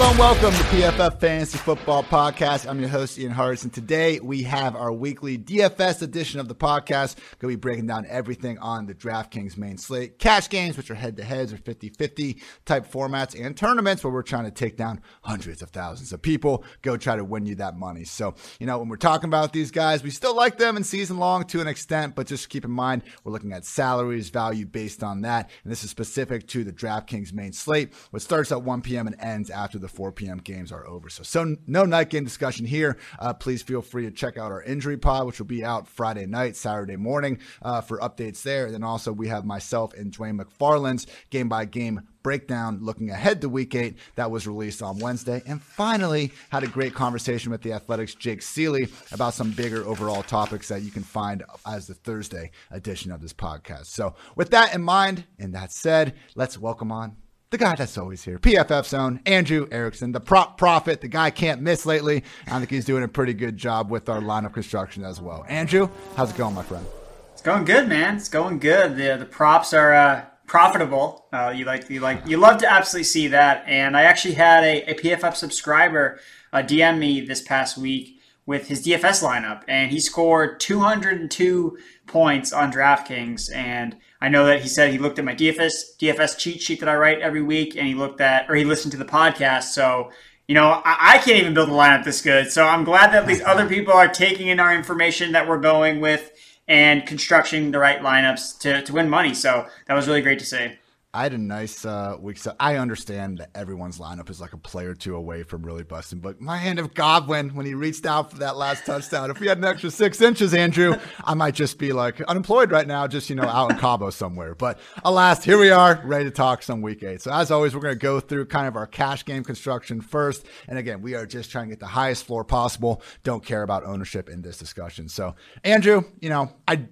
Hello and welcome to PFF Fantasy Football Podcast. I'm your host, Ian Hartitz, and today we have our weekly DFS edition of the podcast. Going to be breaking down everything on the DraftKings main slate. Cash games, which are head-to-heads or 50-50 type formats, and tournaments where we're trying to take down hundreds of thousands of people. Go try to win you that money. So, you know, when we're talking about these guys, we still like them in season long to an extent, but just keep in mind, we're looking at salaries, value based on that. And this is specific to the DraftKings main slate, which starts at 1 p.m. and ends after the 4 p.m. games are over. So, so no night game discussion here. Uh, please feel free to check out our injury pod, which will be out Friday night, Saturday morning uh, for updates there. And then also we have myself and Dwain McFarland's game by game breakdown looking ahead to week eight that was released on Wednesday. And finally, had a great conversation with the Athletic's Jake Ciely about some bigger overall topics that you can find as the Thursday edition of this podcast. So, with that in mind, and that said, let's welcome on the guy that's always here, PFF Zone, Andrew Erickson, the prop prophet, the guy can't miss lately. I think he's doing a pretty good job with our lineup construction as well. Andrew, how's it going, my friend? It's going good, man. It's going good. The the props are uh, profitable. Uh, you like you like you love to absolutely see that. And I actually had a, a PFF subscriber uh, DM me this past week with his DFS lineup, and he scored 202 points on DraftKings and I know that he said he looked at my DFS DFS cheat sheet that I write every week, and he looked at or he listened to the podcast. So you know, I, I can't even build a lineup this good. So I'm glad that these other people are taking in our information that we're going with and constructing the right lineups to, to win money. So that was really great to see. I had a nice uh, week. So I understand that everyone's lineup is like a play or two away from really busting. But my hand of Godwin, when he reached out for that last touchdown, if we had an extra six inches, Andrew, I might just be like unemployed right now, just, you know, out in Cabo somewhere. But alas, here we are, ready to talk some week eight. So as always, we're going to go through kind of our cash game construction first. And again, we are just trying to get the highest floor possible. Don't care about ownership in this discussion. So, Andrew, you know, I.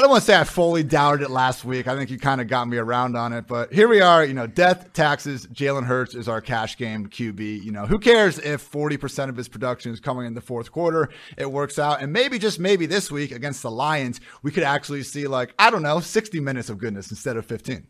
I don't want to say I fully doubted it last week. I think you kind of got me around on it, but here we are. You know, death, taxes, Jalen Hurts is our cash game QB. You know, who cares if 40% of his production is coming in the fourth quarter? It works out. And maybe, just maybe this week against the Lions, we could actually see, like, I don't know, 60 minutes of goodness instead of 15.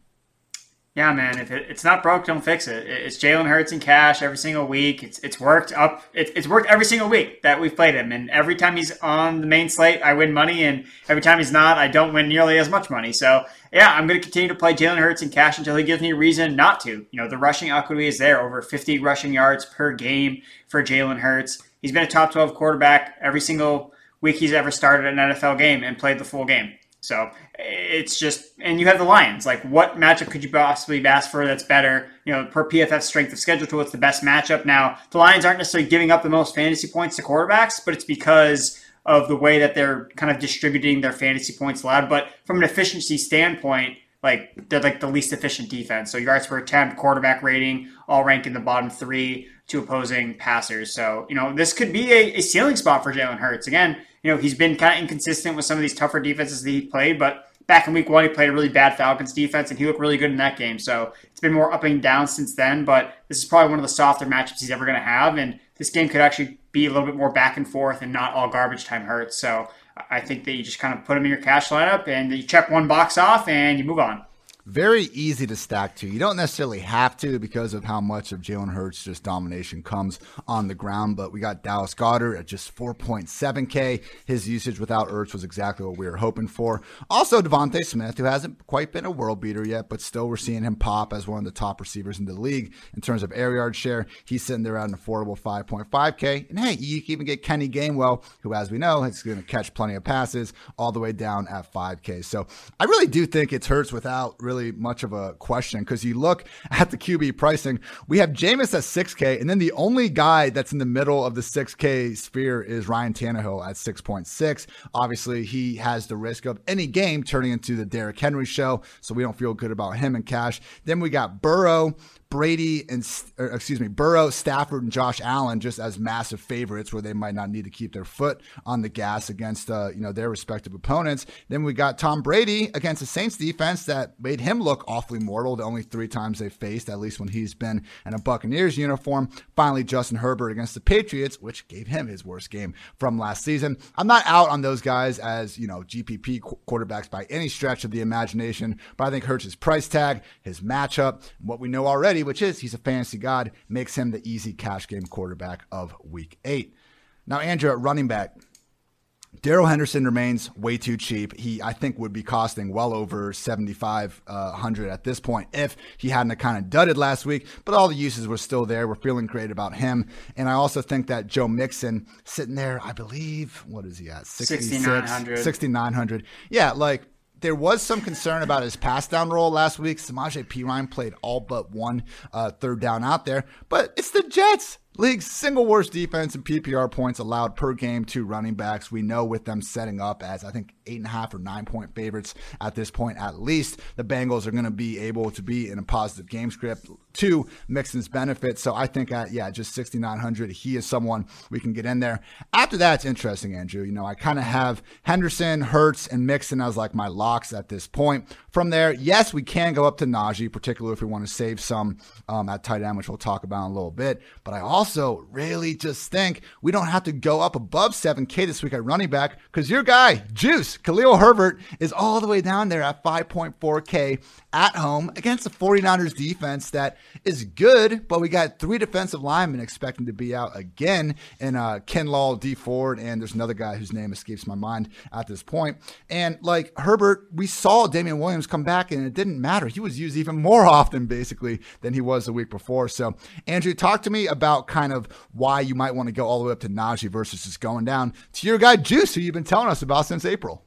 Yeah, man. If it, it's not broke, don't fix it. It's Jalen Hurts and cash every single week. It's it's worked up. It, it's worked every single week that we've played him, and every time he's on the main slate, I win money, and every time he's not, I don't win nearly as much money. So yeah, I'm going to continue to play Jalen Hurts and cash until he gives me a reason not to. You know, the rushing equity is there, over 50 rushing yards per game for Jalen Hurts. He's been a top 12 quarterback every single week he's ever started an NFL game and played the full game. So it's just, and you have the Lions. Like, what matchup could you possibly ask for that's better? You know, per PFF strength of schedule tool, it's the best matchup. Now, the Lions aren't necessarily giving up the most fantasy points to quarterbacks, but it's because of the way that they're kind of distributing their fantasy points allowed. But from an efficiency standpoint, like they're like the least efficient defense. So yards per attempt, quarterback rating, all rank in the bottom three to opposing passers. So you know this could be a, a ceiling spot for Jalen Hurts. Again, you know, he's been kind of inconsistent with some of these tougher defenses that he played, but back in week one, he played a really bad Falcons defense, and he looked really good in that game. So it's been more up and down since then, but this is probably one of the softer matchups he's ever going to have, and this game could actually be a little bit more back and forth and not all garbage time hurts. So I think that you just kind of put him in your cash lineup and you check one box off and you move on. Very easy to stack to. You don't necessarily have to because of how much of Jalen Hurts' just domination comes on the ground. But we got Dallas Goedert at just 4.7K. His usage without Ertz was exactly what we were hoping for. Also, DeVonta Smith, who hasn't quite been a world beater yet, but still we're seeing him pop as one of the top receivers in the league in terms of air yard share. He's sitting there at an affordable 5.5K. And hey, you can even get Kenny Gainwell, who, as we know, is going to catch plenty of passes all the way down at 5K. So I really do think it's Hurts without really really much of a question because you look at the QB pricing. We have Jameis at 6K, and then the only guy that's in the middle of the 6K sphere is Ryan Tannehill at 6.6. Obviously, he has the risk of any game turning into the Derrick Henry show, so we don't feel good about him in cash. Then we got Burrow Brady and excuse me, Burrow, Stafford, and Josh Allen just as massive favorites, where they might not need to keep their foot on the gas against uh, you know their respective opponents. Then we got Tom Brady against the Saints defense that made him look awfully mortal. The only three times they faced, at least when he's been in a Buccaneers uniform. Finally, Justin Herbert against the Patriots, which gave him his worst game from last season. I'm not out on those guys as you know GPP quarterbacks by any stretch of the imagination, but I think Hurts' his price tag, his matchup, what we know already which is he's a fantasy god, makes him the easy cash game quarterback of week eight. Now, Andrew, running back, Darrell Henderson remains way too cheap. He, I think, would be costing well over seventy five uh, hundred at this point if he hadn't kind of dudded last week. But all the uses were still there. We're feeling great about him, and I also think that Joe Mixon sitting there, I believe, what is he at? 6,900. 6,900. Yeah, like there was some concern about his pass down role last week. Samaje Perine played all but one uh, third down out there, but it's the Jets. League's single worst defense and PPR points allowed per game to running backs. We know with them setting up as I think eight and a half or nine point favorites at this point, at least the Bengals are going to be able to be in a positive game script to Mixon's benefit. So I think at yeah, just 6,900, he is someone we can get in there. After that, it's interesting, Andrew. You know, I kind of have Henderson, Hurts, and Mixon as like my locks at this point. From there, yes, we can go up to Najee, particularly if we want to save some um, at tight end, which we'll talk about in a little bit. But I also really just think we don't have to go up above 7K this week at running back because your guy, Juice, Khalil Herbert, is all the way down there at 5.4K at home against the 49ers defense that is good, but we got three defensive linemen expecting to be out again in uh, Kinlaw, Dee Ford, and there's another guy whose name escapes my mind at this point. And like Herbert, we saw Damien Williams come back and it didn't matter. He was used even more often basically than he was the week before. So, Andrew, talk to me about kind of why you might want to go all the way up to Najee versus just going down to your guy Juice, who you've been telling us about since April.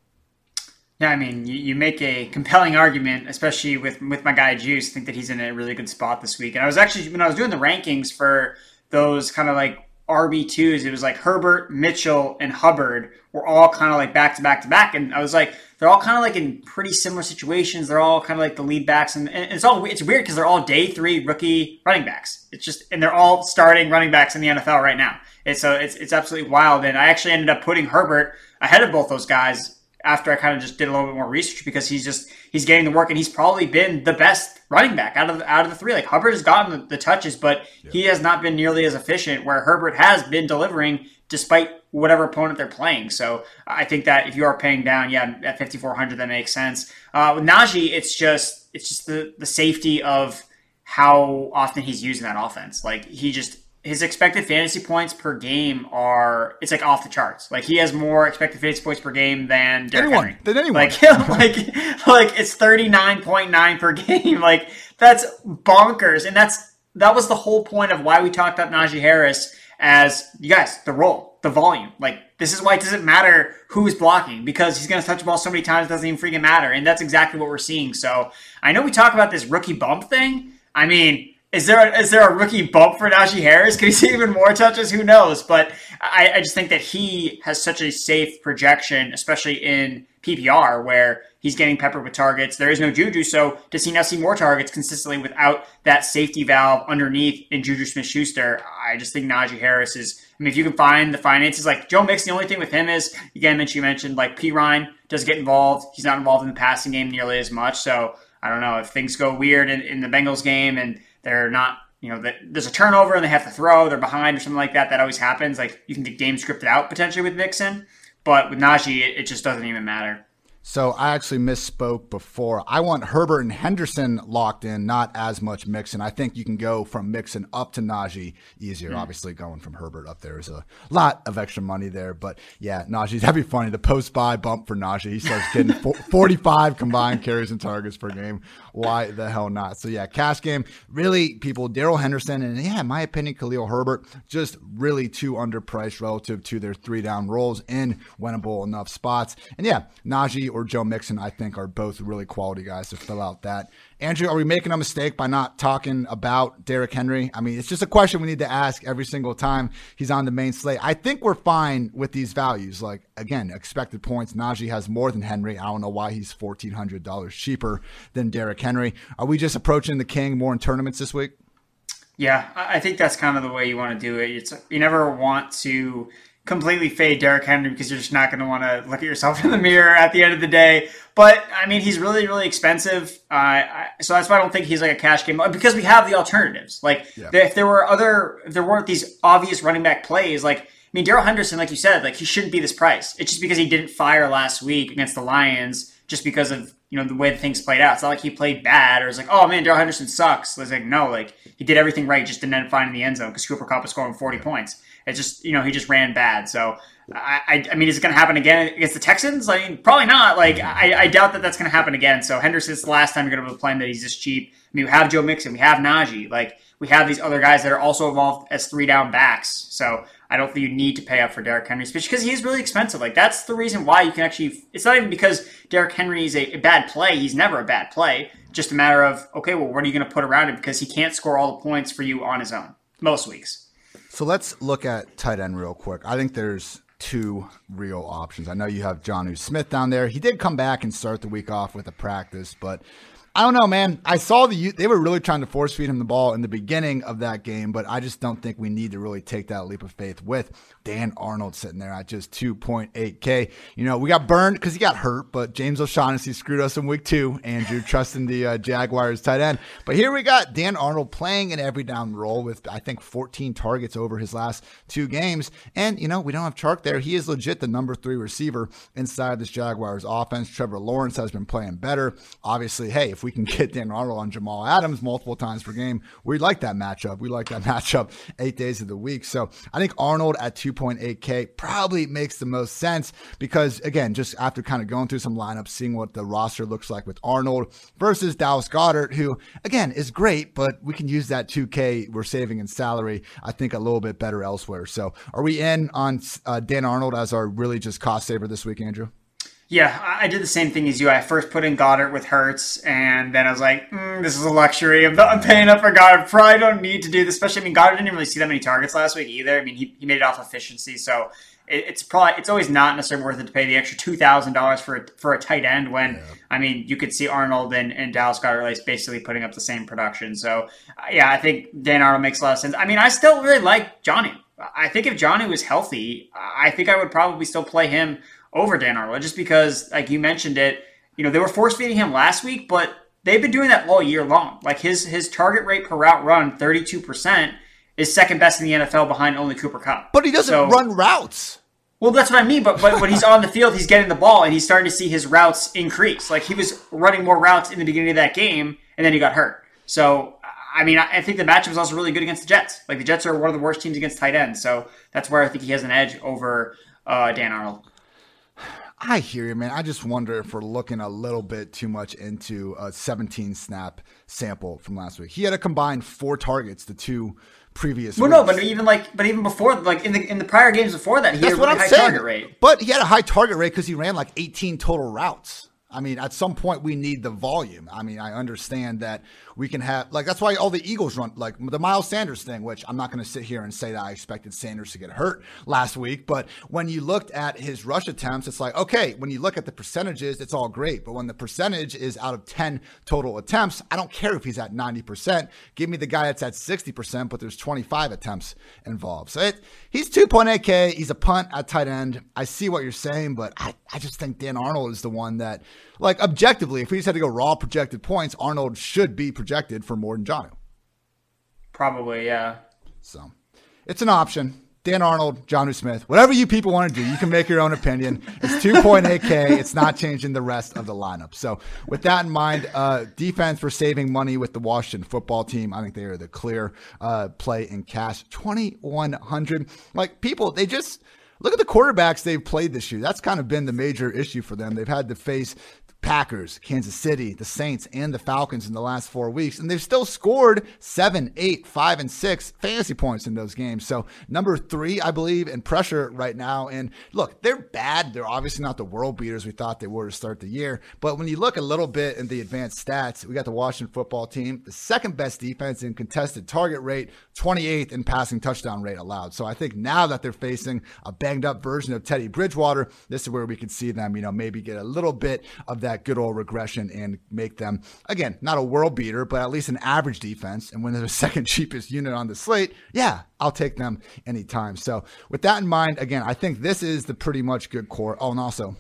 Yeah, I mean, you, you, make a compelling argument, especially with with my guy Juice. I think that he's in a really good spot this week. And I was actually when I was doing the rankings for those kind of like RB twos, it was like Herbert, Mitchell, and Hubbard were all kind of like back to back to back, and I was like, they're all kind of like in pretty similar situations. They're all kind of like the lead backs, and, and it's all it's weird because they're all day three rookie running backs. It's just and they're all starting running backs in the NFL right now. It's so it's it's absolutely wild. And I actually ended up putting Herbert ahead of both those guys after I kind of just did a little bit more research because he's just he's getting the work and he's probably been the best running back out of the, out of the three. Like Hubbard has gotten the, the touches, but yeah. he has not been nearly as efficient. Where Herbert has been delivering despite whatever opponent they're playing. So I think that if you are paying down, yeah, at 5400, that makes sense. Uh, with Najee, it's just it's just the the safety of how often he's using that offense. Like he just his expected fantasy points per game are it's like off the charts. Like he has more expected fantasy points per game than Derrick anyone, Henry. Than anyone. Like like like it's thirty nine point nine per game. Like that's bonkers. And that's that was the whole point of why we talked about Najee Harris as you guys, the role, the volume. Like this is why it doesn't matter who's blocking because he's gonna touch the ball so many times it doesn't even freaking matter. And that's exactly what we're seeing. So I know we talk about this rookie bump thing. I mean, is there a, is there a rookie bump for Najee Harris? Could he see even more touches? Who knows? But I, I just think that he has such a safe projection, especially in PPR, where he's getting peppered with targets. There is no Juju, so does he now see more targets consistently without that safety valve underneath in Juju Smith Schuster? I just think Najee Harris is. I mean, if you can find the finances, like Joe Mix, the only thing with him is, again, mentioned you mentioned like Perine does get involved. He's not involved in the passing game nearly as much. So I don't know if things go weird in, in the Bengals game and they're not, you know, that there's a turnover and they have to throw, they're behind or something like that. That always happens. Like you can get game scripted out potentially with Mixon, but with Najee, it, it just doesn't even matter. So I actually misspoke before. I want Herbert and Henderson locked in, not as much Mixon. I think you can go from Mixon up to Najee easier. Mm. Obviously, going from Herbert up there is a lot of extra money there. But yeah, Najee, that'd be funny. The post bye bump for Najee. He starts getting 45 combined carries and targets per game. Why the hell not? So yeah, cash game. Really, people, Darrell Henderson, and yeah, in my opinion, Khalil Herbert, just really too underpriced relative to their three down roles in winnable enough spots. And yeah, Najee or Joe Mixon, I think, are both really quality guys to fill out that. Andrew, are we making a mistake by not talking about Derrick Henry? I mean, it's just a question we need to ask every single time he's on the main slate. I think we're fine with these values. Like, again, expected points. Najee has more than Henry. I don't know why he's $1,400 cheaper than Derrick Henry. Are we just approaching the king more in tournaments this week? Yeah, I think that's kind of the way you want to do it. It's you never want to completely fade Derrick Henry because you're just not going to want to look at yourself in the mirror at the end of the day. But I mean, he's really, really expensive. Uh, I, so that's why I don't think he's like a cash game because we have the alternatives. Like yeah. if there were other, if there weren't these obvious running back plays, like I mean, Darrell Henderson, like you said, like he shouldn't be this price. It's just because he didn't fire last week against the Lions, just because of you know the way things played out. It's not like he played bad or it's like, oh man, Darrell Henderson sucks. It's like no, like he did everything right, just didn't end up finding the end zone because Cooper Kupp was scoring forty yeah. points. It just, you know, he just ran bad. So, I, I, mean, is it going to happen again against the Texans? I mean, probably not. Like, mm-hmm. I, I doubt that that's going to happen again. So, Henderson's the last time you're going to play him that he's this cheap. I mean, we have Joe Mixon, we have Najee. Like, we have these other guys that are also involved as three down backs. So, I don't think you need to pay up for Derrick Henry, especially because he's really expensive. Like, that's the reason why you can actually. It's not even because Derrick Henry is a, a bad play. He's never a bad play. Just a matter of, okay, well, what are you going to put around him? Because he can't score all the points for you on his own most weeks. So let's look at tight end real quick. I think there's two real options. I know you have Jonnu Smith down there. He did come back and start the week off with a practice, but I don't know, man. I saw the they were really trying to force feed him the ball in the beginning of that game, but I just don't think we need to really take that leap of faith with Dan Arnold sitting there at just 2.8K. You know, we got burned because he got hurt, but James O'Shaughnessy screwed us in week two. Andrew trusting the uh, Jaguars tight end, but here we got Dan Arnold playing an every down role with I think 14 targets over his last two games, and you know we don't have Chark there. He is legit the number three receiver inside this Jaguars offense. Trevor Lawrence has been playing better. Obviously, hey, if we can get Dan Arnold on Jamal Adams multiple times per game, we like that matchup. We like that matchup eight days of the week. So I think Arnold at 2.8K probably makes the most sense because, again, just after kind of going through some lineups, seeing what the roster looks like with Arnold versus Dallas Goedert, who, again, is great, but we can use that 2K we're saving in salary, I think, a little bit better elsewhere. So are we in on uh, Dan Arnold as our really just cost saver this week, Andrew? Yeah, I did the same thing as you. I first put in Goedert with Hurts, and then I was like, mm, "This is a luxury. I'm, I'm paying up for Goedert. Probably don't need to do this." Especially, I mean, Goedert didn't really see that many targets last week either. I mean, he, he made it off efficiency, so it, it's probably it's always not necessarily worth it to pay the extra two thousand dollars for for a tight end. When yeah. I mean, you could see Arnold and, and Dallas Goedert basically putting up the same production. So, uh, yeah, I think Dan Arnold makes a lot of sense. I mean, I still really like Johnny. I think if Johnny was healthy, I think I would probably still play him over Dan Arnold, just because, like you mentioned it, you know, they were force feeding him last week, but they've been doing that all year long. Like his his target rate per route run, thirty two percent, is second best in the NFL behind only Cooper Kupp. But he doesn't so, run routes. Well, that's what I mean. But but when he's on the field, he's getting the ball and he's starting to see his routes increase. Like he was running more routes in the beginning of that game, and then he got hurt. So I mean, I think the matchup is also really good against the Jets. Like the Jets are one of the worst teams against tight ends, so that's where I think he has an edge over uh, Dan Arnold. I hear you, man. I just wonder if we're looking a little bit too much into a 17 snap sample from last week. He had a combined four targets the two previous. Well, weeks. no, but even like, but even before, like in the in the prior games before that, he That's had a really high saying. target rate. But he had a high target rate because he ran like 18 total routes. I mean, at some point we need the volume. I mean, I understand that we can have like that's why all the Eagles run like the Miles Sanders thing, which I'm not going to sit here and say that I expected Sanders to get hurt last week, but when you looked at his rush attempts, it's like okay, when you look at the percentages, it's all great, but when the percentage is out of 10 total attempts, I don't care if he's at 90%. Give me the guy that's at 60%, but there's 25 attempts involved. So it, he's 2.8k. He's a punt at tight end. I see what you're saying, but I, I just think Dan Arnold is the one that like objectively, if we just had to go raw projected points, Arnold should be projected for more than Jonnu. Probably, yeah. So it's an option. Dan Arnold, Jonnu Smith, whatever you people want to do, you can make your own opinion. It's 2.8K. It's not changing the rest of the lineup. So, with that in mind, uh, defense for saving money with the Washington football team. I think they are the clear uh, play in cash. 2,100. Like, people, they just. Look at the quarterbacks they've played this year. That's kind of been the major issue for them. They've had to face Packers, Kansas City, the Saints, and the Falcons in the last four weeks, and they've still scored seven, eight, five, and six fantasy points in those games. So number three, I believe, in pressure right now. And look, they're bad. They're obviously not the world beaters we thought they were to start the year. But when you look a little bit in the advanced stats, we got the Washington football team, the second best defense in contested target rate, 28th in passing touchdown rate allowed. So I think now that they're facing a banged up version of Teddy Bridgewater, this is where we could see them, you know, maybe get a little bit of that that good old regression and make them, again, not a world beater, but at least an average defense. And when they're the second cheapest unit on the slate, yeah, I'll take them anytime. So, with that in mind, again, I think this is the pretty much good core. Oh, and also,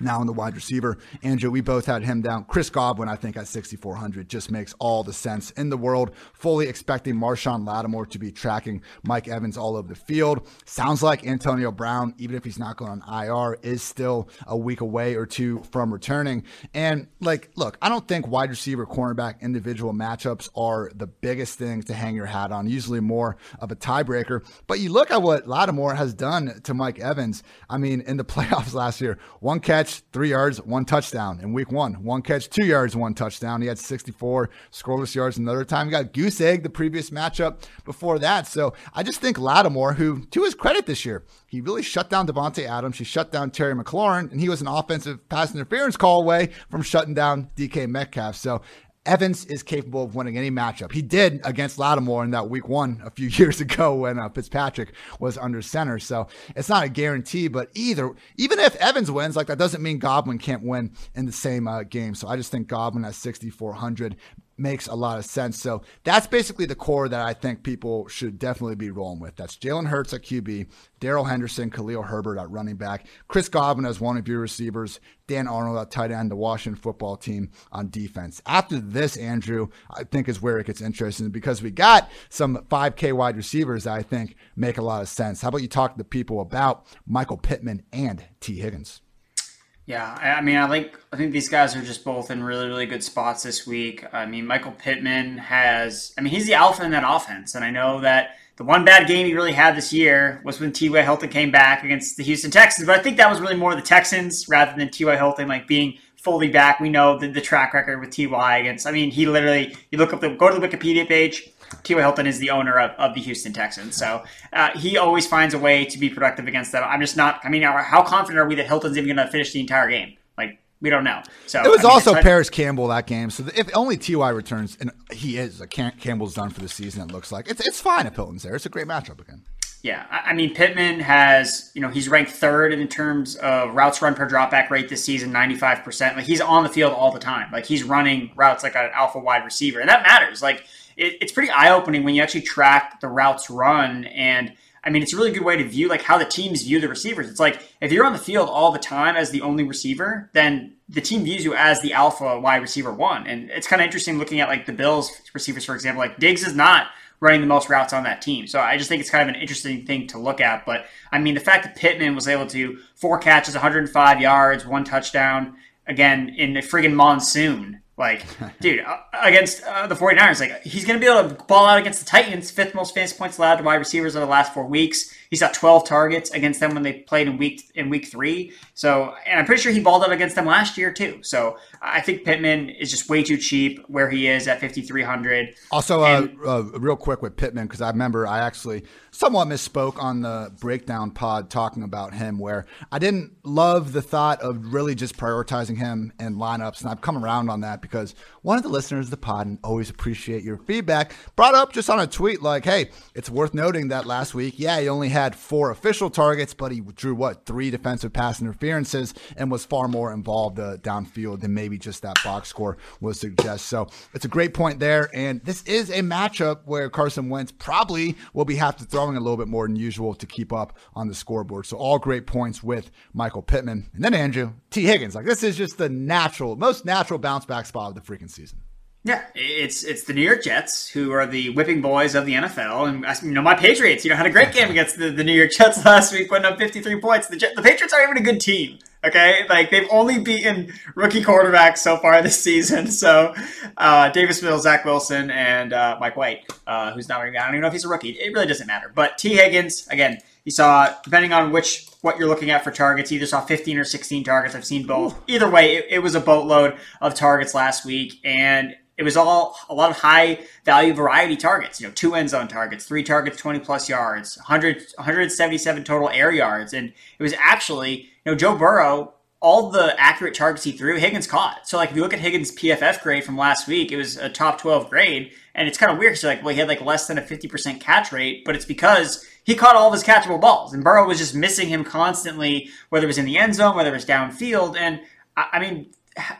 now in the wide receiver. Andrew, we both had him down. Chris Godwin, I think, at 6,400 just makes all the sense in the world. Fully expecting Marshon Lattimore to be tracking Mike Evans all over the field. Sounds like Antonio Brown, even if he's not going on IR, is still a week away or two from returning. And like, look, I don't think wide receiver, cornerback, individual matchups are the biggest things to hang your hat on, usually more of a tiebreaker. But you look at what Lattimore has done to Mike Evans. I mean, in the playoffs last year, one catch catch, three yards, one touchdown in week one. One catch, two yards, one touchdown. He had 64 scoreless yards another time. He got goose egg the previous matchup before that. So I just think Lattimore, who to his credit this year, he really shut down Davante Adams. He shut down Terry McLaurin, and he was an offensive pass interference call away from shutting down DK Metcalf. So Evans is capable of winning any matchup. He did against Lattimore in that week one a few years ago when uh, Fitzpatrick was under center. So it's not a guarantee, but either, even if Evans wins, like that doesn't mean Godwin can't win in the same uh, game. So I just think Godwin at 6,400 makes a lot of sense. So that's basically the core that I think people should definitely be rolling with. That's Jalen Hurts at QB, Darrell Henderson, Khalil Herbert at running back, Chris Godwin as one of your receivers, Dan Arnold at tight end, the Washington football team on defense. After this, Andrew, I think is where it gets interesting because we got some 5K wide receivers that I think make a lot of sense. How about you talk to the people about Michael Pittman and Tee Higgins? Yeah, I mean, I like. I think these guys are just both in really, really good spots this week. I mean, Michael Pittman has. I mean, he's the alpha in that offense, and I know that the one bad game he really had this year was when T.Y. Hilton came back against the Houston Texans. But I think that was really more the Texans rather than T.Y. Hilton like being fully back. We know the, the track record with T.Y. against. I mean, he literally. You look up the go to the Wikipedia page. T.Y. Hilton is the owner of, of the Houston Texans. So uh, he always finds a way to be productive against them. I'm just not, I mean, how confident are we that Hilton's even going to finish the entire game? Like, we don't know. So it was I mean, also Parris Campbell that game. So if only Ty returns, and he is, Campbell's done for the season. It looks like it's it's fine if Hilton's there. It's a great matchup again. Yeah, I mean Pittman has you know he's ranked third in terms of routes run per dropback rate this season, ninety five percent. Like he's on the field all the time. Like he's running routes like an alpha wide receiver, and that matters. Like it, it's pretty eye opening when you actually track the routes run. And I mean, it's a really good way to view like how the teams view the receivers. It's like if you're on the field all the time as the only receiver, then the team views you as the alpha wide receiver one. And it's kind of interesting looking at like the Bills receivers, for example. Like Diggs is not running the most routes on that team. So I just think it's kind of an interesting thing to look at. But I mean, the fact that Pittman was able to four catches, 105 yards, one touchdown, again in a friggin' monsoon like, dude, uh, against uh, the 49ers, like he's going to be able to ball out against the Titans, fifth most fantasy points allowed to wide receivers in the last four weeks. He's got 12 targets against them when they played in week in week three. So, and I'm pretty sure he balled up against them last year too. So, I think Pittman is just way too cheap where he is at 5,300. Also, uh, uh, real quick with Pittman because I remember I actually somewhat misspoke on the breakdown pod talking about him, where I didn't love the thought of really just prioritizing him in lineups, and I've come around on that because one of the listeners of the pod and always appreciate your feedback brought up just on a tweet like, "Hey, it's worth noting that last week, yeah, he only had." four official targets, but he drew what three defensive pass interferences and was far more involved uh, downfield than maybe just that box score would suggest. So it's a great point there, and this is a matchup where Carson Wentz probably will be have to throwing a little bit more than usual to keep up on the scoreboard. So all great points with Michael Pittman, and then Andrew Tee Higgins. Like this is just the natural, most natural bounce back spot of the freaking season. Yeah, it's it's the New York Jets who are the whipping boys of the NFL, and you know my Patriots. You know had a great game against the, the New York Jets last week, putting up fifty three points. The the Patriots aren't even a good team. Okay, like they've only beaten rookie quarterbacks so far this season. So uh, Davis Mills, Zach Wilson, and uh, Mike White, uh, who's not. I don't even know if he's a rookie. It really doesn't matter. But Tee Higgins, again, you saw depending on which what you're looking at for targets. Either saw 15 or 16 targets. I've seen both. Either way, it, it was a boatload of targets last week, and it was all a lot of high value variety targets. You know, two end zone targets, three targets, 20 plus yards, 100, 177 total air yards, and it was actually you know Joe Burrow. All the accurate targets he threw, Higgins caught. So, like, if you look at Higgins' PFF grade from last week, it was a top 12 grade. And it's kind of weird. So, like, well, he had like less than a 50% catch rate, but it's because he caught all of his catchable balls. And Burrow was just missing him constantly, whether it was in the end zone, whether it was downfield. And I mean,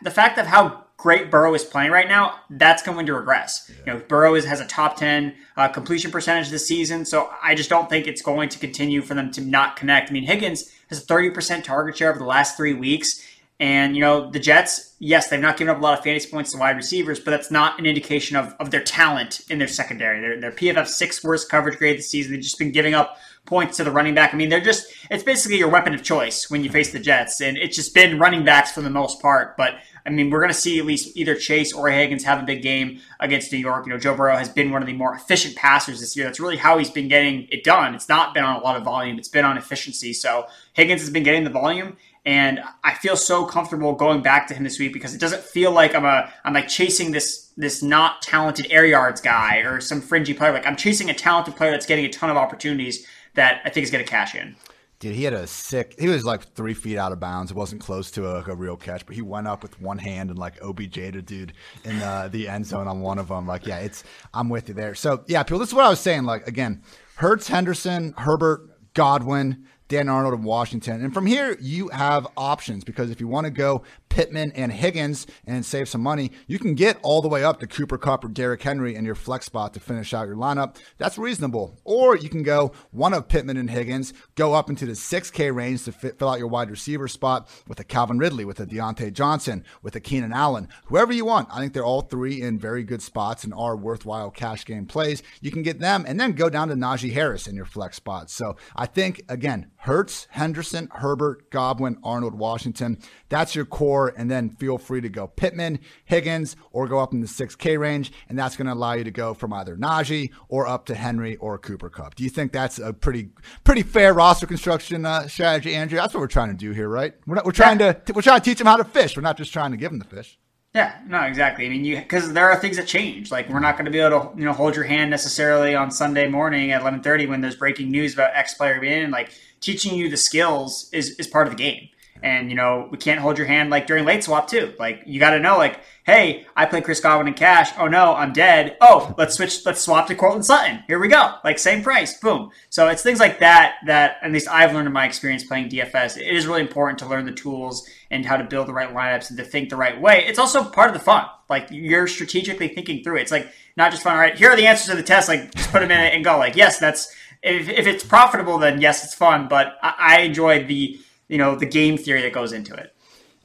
the fact of how great Burrow is playing right now, that's going to regress. Yeah. You know, Burrow is, has a top 10 uh, completion percentage this season, so I just don't think it's going to continue for them to not connect. I mean, Higgins has a 30% target share over the last three weeks. And, you know, the Jets, yes, they've not given up a lot of fantasy points to wide receivers, but that's not an indication of, of their talent in their secondary. Their, their PFF six worst coverage grade this season. They've just been giving up points to the running back. I mean, they're just, it's basically your weapon of choice when you face the Jets. And it's just been running backs for the most part. But I mean, we're going to see at least either Chase or Higgins have a big game against New York. You know, Joe Burrow has been one of the more efficient passers this year. That's really how he's been getting it done. It's not been on a lot of volume, it's been on efficiency. So Higgins has been getting the volume. And I feel so comfortable going back to him this week because it doesn't feel like I'm a I'm like chasing this this not talented air yards guy or some fringy player. Like I'm chasing a talented player that's getting a ton of opportunities that I think is going to cash in. Dude, he had a sick. He was like three feet out of bounds. It wasn't close to a, a real catch, but he went up with one hand and like OBJ to dude in the, the end zone on one of them. Like, yeah, it's. I'm with you there. So yeah, people. This is what I was saying. Like again, Hurts, Henderson, Herbert, Godwin. Dan Arnold of Washington. And from here, you have options because if you want to go Pittman and Higgins and save some money, you can get all the way up to Cooper Kupp or Derrick Henry in your flex spot to finish out your lineup. That's reasonable. Or you can go one of Pittman and Higgins, go up into the 6K range to fit, fill out your wide receiver spot with a Calvin Ridley, with a Diontae Johnson, with a Keenan Allen, whoever you want. I think they're all three in very good spots and are worthwhile cash game plays. You can get them and then go down to Najee Harris in your flex spot. So I think, again, Hurts, Henderson, Herbert, Godwin, Arnold, Washington. That's your core. And then feel free to go Pittman, Higgins, or go up in the 6K range. And that's going to allow you to go from either Najee or up to Henry or Cooper Kupp. Do you think that's a pretty pretty fair roster construction uh, strategy, Andrew? That's what we're trying to do here, right? We're, not, we're trying yeah. to we're trying to teach them how to fish. We're not just trying to give them the fish. Yeah, no, exactly. I mean, you because there are things that change. Like we're not going to be able to, you know, hold your hand necessarily on Sunday morning at eleven thirty when there's breaking news about X player being in. Like teaching you the skills is is part of the game. And you know, we can't hold your hand like during late swap too. Like you got to know, like, hey, I play Chris Godwin in cash. Oh no, I'm dead. Oh, let's switch. Let's swap to Courtland Sutton. Here we go. Like same price. Boom. So it's things like that that at least I've learned in my experience playing DFS. It is really important to learn the tools and how to build the right lineups and to think the right way. It's also part of the fun. Like you're strategically thinking through it. It's like not just fun. All right, here are the answers to the test. Like just put them in it and go. Like yes, that's if, if it's profitable, then yes, it's fun. But I, I enjoy the you know the game theory that goes into it.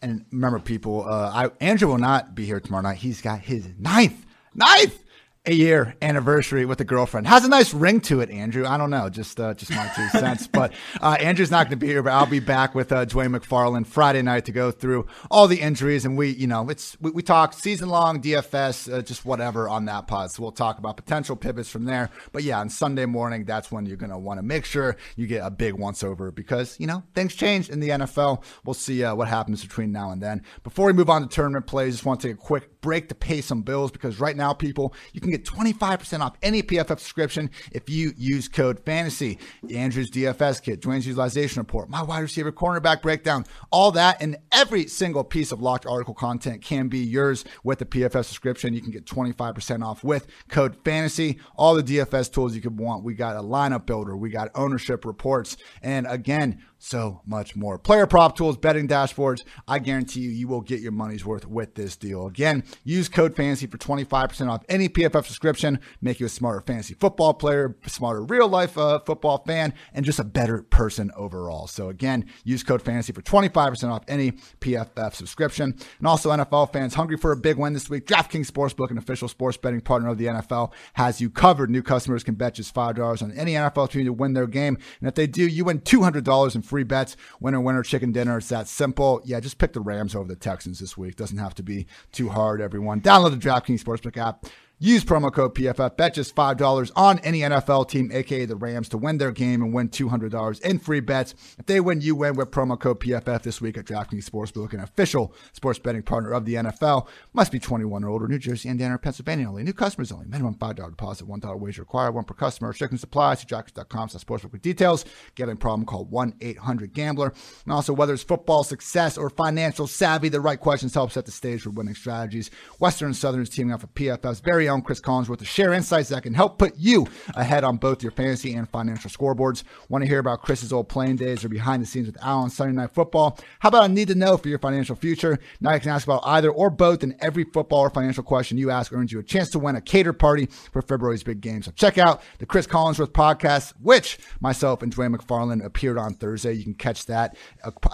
And remember, people, uh, I, Andrew will not be here tomorrow night. He's got his ninth, ninth a year anniversary with a girlfriend. Has a nice ring to it, Andrew. I don't know, just uh, just my two cents. But uh, Andrew's not going to be here, but I'll be back with uh, Dwain McFarland Friday night to go through all the injuries, and we, you know, it's we, we talk season long DFS, uh, just whatever on that pod. So we'll talk about potential pivots from there. But yeah, on Sunday morning, that's when you're going to want to make sure you get a big once over because you know things change in the NFL. We'll see uh, what happens between now and then. Before we move on to tournament plays, just want to take a quick break to pay some bills because right now, people, you can get 25% off any PFF subscription if you use code FANTASY. Andrew's DFS kit, Dwain's utilization report, my wide receiver cornerback breakdown, all that and every single piece of locked article content can be yours with the PFF subscription. You can get 25% off with code FANTASY. All the DFS tools you could want. We got a lineup builder, we got ownership reports, and again, so much more. Player prop tools, betting dashboards. I guarantee you, you will get your money's worth with this deal. Again, use code fantasy for 25% off any PFF subscription. Make you a smarter fantasy football player, smarter real life uh, football fan, and just a better person overall. So again, use code fantasy for 25% off any PFF subscription. And also, NFL fans hungry for a big win this week. DraftKings Sportsbook, an official sports betting partner of the NFL, has you covered. New customers can bet just $5 on any NFL team to win their game. And if they do, you win $200 in free bets. Winner, winner, chicken dinner. It's that simple. Yeah, just pick the Rams over the Texans this week. Doesn't have to be too hard, everyone. Download the DraftKings Sportsbook app. Use promo code PFF. Bet just $5 on any NFL team, aka the Rams, to win their game and win $200 in free bets. If they win, you win with promo code PFF this week at DraftKings Sportsbook, an official sports betting partner of the NFL. Must be 21 or older. New Jersey, Indiana, or Pennsylvania only. New customers only. Minimum $5 deposit, $1 wager required, one per customer. Restrictions apply. See DraftKings.com slash sportsbook with details. Gambling problem, call 1-800-GAMBLER. And also, whether it's football success or financial savvy, the right questions help set the stage for winning strategies. Western and Southern is teaming up for PFF's very very own Chris Collinsworth to share insights that can help put you ahead on both your fantasy and financial scoreboards. Want to hear about Chris's old playing days or behind the scenes with Al on Sunday Night Football? How about a need to know for your financial future? Now you can ask about either or both, and every football or financial question you ask earns you a chance to win a cater party for February's big game. So check out the Chris Collinsworth podcast, which myself and Dwain McFarland appeared on Thursday. You can catch that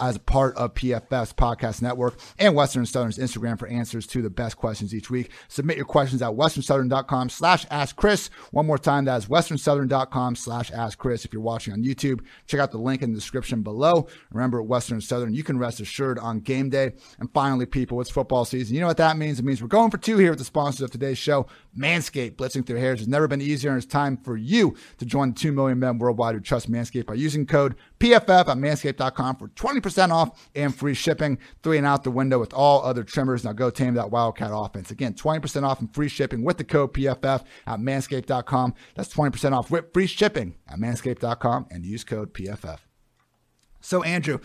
as a part of PFF's podcast network and Western Southern's Instagram for answers to the best questions each week. Submit your questions at Western westernsouthern.com slash ask Chris. One more time, that is westernsouthern.com slash ask Chris. If you're watching on YouTube, check out the link in the description below. Remember, Western Southern, you can rest assured on game day. And finally, people, it's football season. You know what that means? It means we're going for two here with the sponsors of today's show, Manscaped. Blitzing through hairs has never been easier, and it's time for you to join the 2 million men worldwide who trust Manscaped by using code PFF at manscaped.com for 20% off and free shipping. Three and out the window with all other trimmers. Now go tame that Wildcat offense. Again, 20% off and free shipping with the code PFF at manscaped.com. That's 20% off with free shipping at manscaped.com and use code PFF. So, Andrew,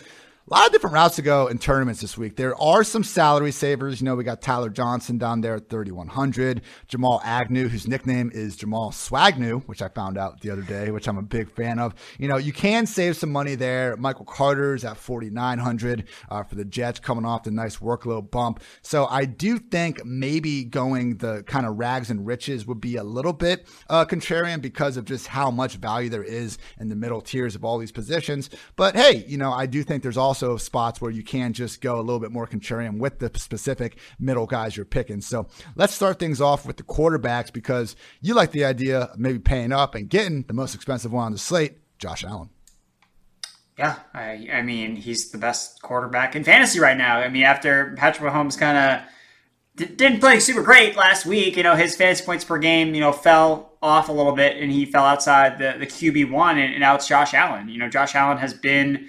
a lot of different routes to go in tournaments this week. There are some salary savers. You know, we got Tyler Johnson down there at 3,100. Jamal Agnew, whose nickname is Jamal Swagnew, which I found out the other day, which I'm a big fan of. You know, you can save some money there. Michael Carter's at 4,900 uh, for the Jets coming off the nice workload bump. So I do think maybe going the kind of rags and riches would be a little bit uh, contrarian because of just how much value there is in the middle tiers of all these positions. But hey, you know, I do think there's also also spots where you can just go a little bit more contrarian with the specific middle guys you're picking. So let's start things off with the quarterbacks because you like the idea of maybe paying up and getting the most expensive one on the slate, Josh Allen. Yeah, I, I mean, he's the best quarterback in fantasy right now. I mean, after Patrick Mahomes kind of didn't play super great last week. You know, his fantasy points per game, you know, fell off a little bit and he fell outside the, the QB one and, and now it's Josh Allen. You know, Josh Allen has been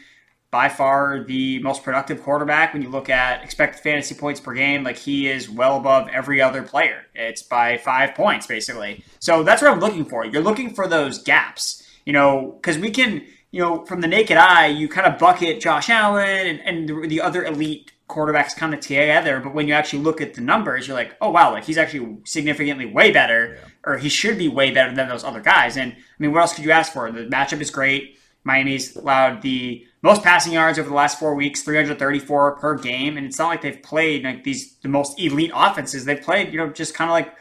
by far the most productive quarterback when you look at expected fantasy points per game. Like he is well above every other player. It's by five points basically. So that's what I'm looking for. You're looking for those gaps, you know, because we can, you know, from the naked eye, you kind of bucket Josh Allen and, and the, the other elite quarterbacks kind of together. But when you actually look at the numbers, you're like, oh wow, like he's actually significantly way better, yeah. or he should be way better than those other guys. And I mean, what else could you ask for? The matchup is great. Miami's allowed the most passing yards over the last four weeks, 334 per game, and it's not like they've played like these the most elite offenses. They've played, you know, just kind of like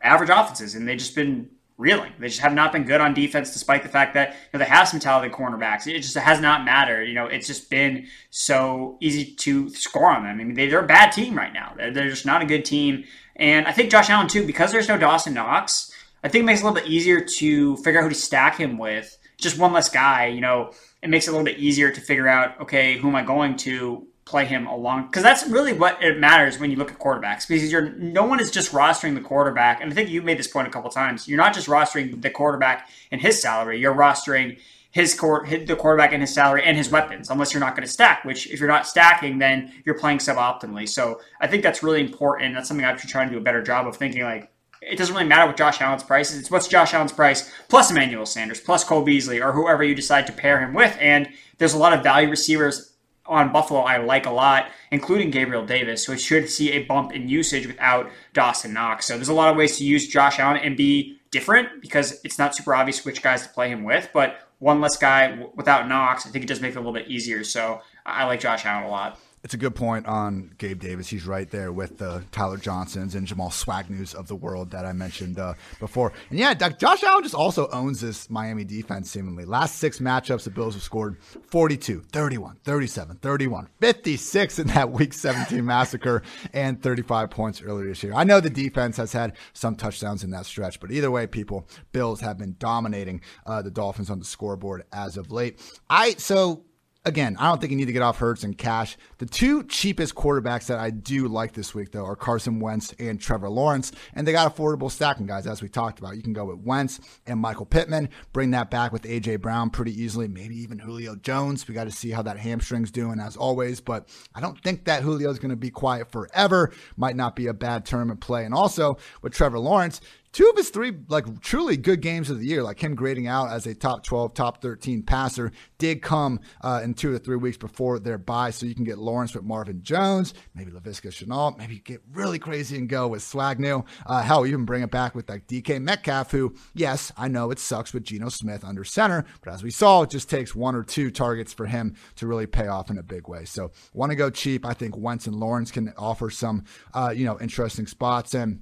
average offenses, and they've just been reeling. They just have not been good on defense, despite the fact that you know, they have some talented cornerbacks. It just has not mattered. You know, it's just been so easy to score on them. I mean, they, are a bad team right now. They're, they're just not a good team. And I think Josh Allen too, because there's no Dawson Knox. I think it makes it a little bit easier to figure out who to stack him with. Just one less guy, you know it makes it a little bit easier to figure out, okay, who am I going to play him along? Because that's really what it matters when you look at quarterbacks. Because you're no one is just rostering the quarterback, and I think you made this point a couple times. You're not just rostering the quarterback and his salary. You're rostering his, court, the quarterback and his salary and his weapons, unless you're not going to stack. Which, if you're not stacking, then you're playing suboptimally. So I think that's really important. That's something I've been trying to do a better job of thinking. Like, it doesn't really matter what Josh Allen's price is. It's what's Josh Allen's price plus Emmanuel Sanders plus Cole Beasley or whoever you decide to pair him with. And there's a lot of value receivers on Buffalo I like a lot, including Gabriel Davis. So it should see a bump in usage without Dawson Knox. So there's a lot of ways to use Josh Allen and be different because it's not super obvious which guys to play him with. But one less guy without Knox, I think it does make it a little bit easier. So I like Josh Allen a lot. It's a good point on Gabe Davis. He's right there with the Tyler Johnsons and Jamal Swagnews of the world that I mentioned uh, before. And yeah, Josh Allen just also owns this Miami defense seemingly. Last six matchups, the Bills have scored 42, 31, 37, 31, 56 in that Week 17 massacre, and 35 points earlier this year. I know the defense has had some touchdowns in that stretch, but either way, people, Bills have been dominating uh, the Dolphins on the scoreboard as of late. I so again, I don't think you need to get off Hurts and Cash. The two cheapest quarterbacks that I do like this week, though, are Carson Wentz and Trevor Lawrence. And they got affordable stacking guys, as we talked about. You can go with Wentz and Michael Pittman, bring that back with A.J. Brown pretty easily, maybe even Julio Jones. We got to see how that hamstring's doing, as always. But I don't think that Julio's going to be quiet forever. Might not be a bad tournament play. And also with Trevor Lawrence, two of his three like truly good games of the year, like him grading out as a top 12, top 13 passer, did come uh, in two to three weeks before their bye. So you can get Lawrence with Marvin Jones, maybe Laviska Shenault, maybe get really crazy and go with Swagnew. Uh, hell, even bring it back with like DK Metcalf, who, yes, I know it sucks with Geno Smith under center, but as we saw, it just takes one or two targets for him to really pay off in a big way. So want to go cheap. I think Wentz and Lawrence can offer some, uh, you know, interesting spots and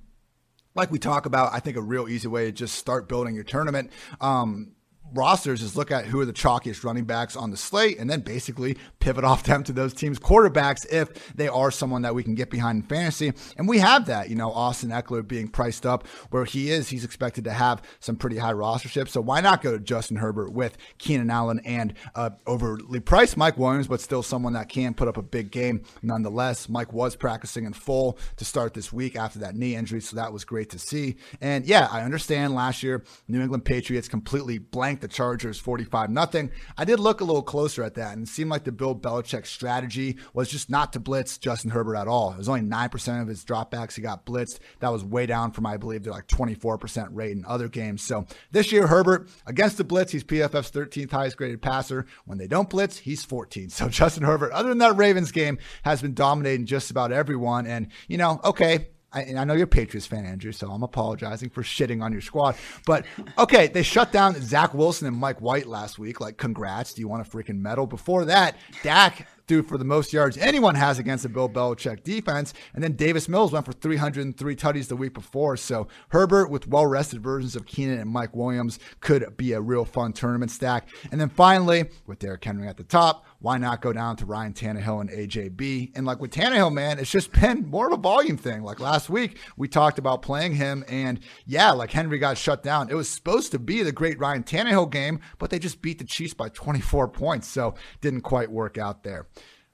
like we talk about, I think a real easy way to just start building your tournament. Um, rosters is look at who are the chalkiest running backs on the slate and then basically pivot off them to those teams' quarterbacks if they are someone that we can get behind in fantasy. And we have that, you know, Austin Ekeler being priced up where he is. He's expected to have some pretty high rostership. So why not go to Justin Herbert with Keenan Allen and uh, overly priced Mike Williams, but still someone that can put up a big game nonetheless. Mike was practicing in full to start this week after that knee injury. So that was great to see. And yeah, I understand last year, New England Patriots completely blanked the Chargers 45 nothing. I did look a little closer at that and it seemed like the Bill Belichick strategy was just not to blitz Justin Herbert at all. It was only 9% of his dropbacks he got blitzed. That was way down from, I believe, they're like 24% rate in other games. So this year, Herbert against the blitz, he's PFF's 13th highest graded passer. When they don't blitz, he's 14. So Justin Herbert, other than that Ravens game, has been dominating just about everyone. And, you know, okay, I, I, know you're a Patriots fan, Andrew, so I'm apologizing for shitting on your squad. But okay, they shut down Zach Wilson and Mike White last week. Like, congrats. Do you want a freaking medal? Before that, Dak threw for the most yards anyone has against the Bill Belichick defense. And then Davis Mills went for 303 tutties the week before. So Herbert with well rested versions of Keenan and Mike Williams could be a real fun tournament stack. And then finally, with Derrick Henry at the top, why not go down to Ryan Tannehill and AJB? And like with Tannehill, man, it's just been more of a volume thing. Like last week, we talked about playing him, and yeah, like Henry got shut down. It was supposed to be the great Ryan Tannehill game, but they just beat the Chiefs by 24 points, so didn't quite work out there.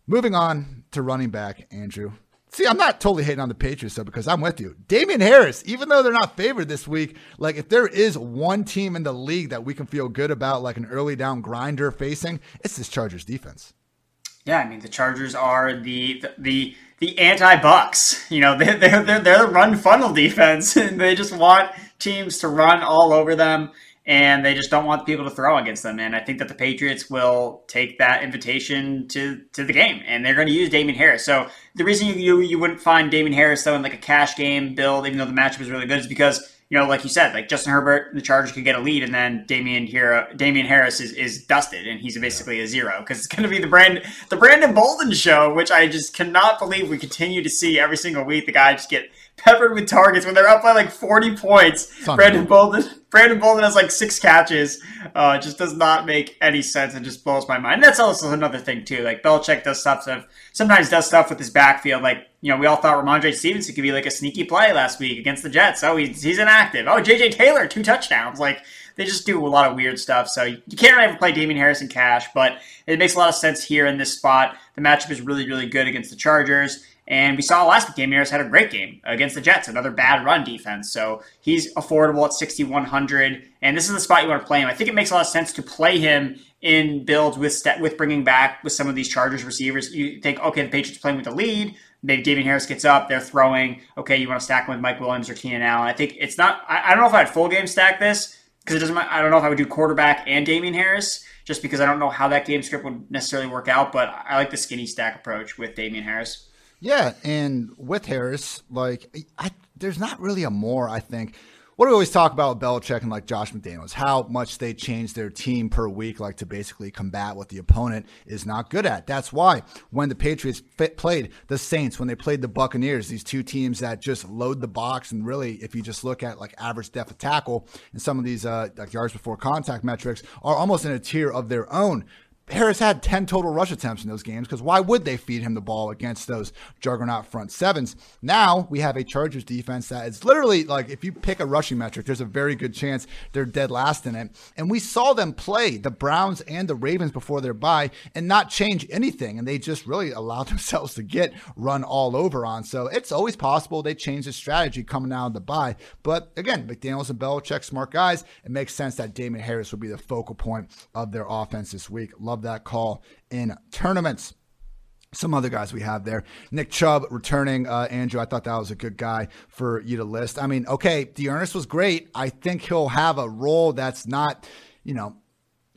Moving on to running back, Andrew. See, I'm not totally hating on the Patriots though, because I'm with you. Damien Harris, even though they're not favored this week, like if there is one team in the league that we can feel good about, like an early down grinder facing, it's this Chargers defense. Yeah, I mean the Chargers are the the the, the anti Bucks. You know, they're, they're they're they're the run funnel defense, and they just want teams to run all over them and they just don't want people to throw against them. And I think that the Patriots will take that invitation to to the game, and they're going to use Damien Harris. So the reason you, you you wouldn't find Damien Harris though in like a cash game build, even though the matchup is really good, is because you know, like you said, like Justin Herbert, the Chargers could get a lead, and then Damien here, Damien Harris is, is dusted, and he's basically a zero because it's going to be the brand the Brandon Bolden show, which I just cannot believe we continue to see every single week. The guy just get peppered with targets when they're up by like 40 points. Brandon Bolden, Brandon Bolden has like six catches. Uh, it just does not make any sense and just blows my mind. And that's also another thing too. Like Belichick does stuff, sometimes does stuff with his backfield. Like you know, we all thought Rhamondre Stevenson could be like a sneaky play last week against the Jets. Oh, he's he's inactive. Oh, JJ Taylor two touchdowns. Like they just do a lot of weird stuff. So you can't really ever play Damien Harris in cash, but it makes a lot of sense here in this spot. The matchup is really really good against the Chargers. And we saw last week, Harris had a great game against the Jets, another bad run defense. So he's affordable at 6,100. And this is the spot you want to play him. I think it makes a lot of sense to play him in builds with with bringing back with some of these Chargers receivers. You think, okay, the Patriots playing with the lead. Maybe Damien Harris gets up, they're throwing. Okay, you want to stack him with Mike Williams or Keenan Allen. I think it's not, I, I don't know if I'd full game stack this because it doesn't, I don't know if I would do quarterback and Damien Harris just because I don't know how that game script would necessarily work out. But I like the skinny stack approach with Damien Harris. Yeah, and with Harris, like I, there's not really a more I think what do we always talk about with Belichick and like Josh McDaniels? How much they change their team per week, like to basically combat what the opponent is not good at. That's why when the Patriots fit, played the Saints, when they played the Buccaneers, these two teams that just load the box, and really, if you just look at like average depth of tackle and some of these uh, like yards before contact metrics, are almost in a tier of their own. Harris had 10 total rush attempts in those games because why would they feed him the ball against those juggernaut front sevens? Now we have a Chargers defense that is literally like if you pick a rushing metric, there's a very good chance they're dead last in it. And we saw them play the Browns and the Ravens before their bye and not change anything. And they just really allowed themselves to get run all over on. So it's always possible they change the strategy coming out of the bye. But again, McDaniels and Belichick, smart guys. It makes sense that Damien Harris would be the focal point of their offense this week. Love that call in tournaments. Some other guys we have there. Nick Chubb returning. Uh, Andrew, I thought that was a good guy for you to list. I mean, okay, D'Ernest was great. I think he'll have a role that's not, you know,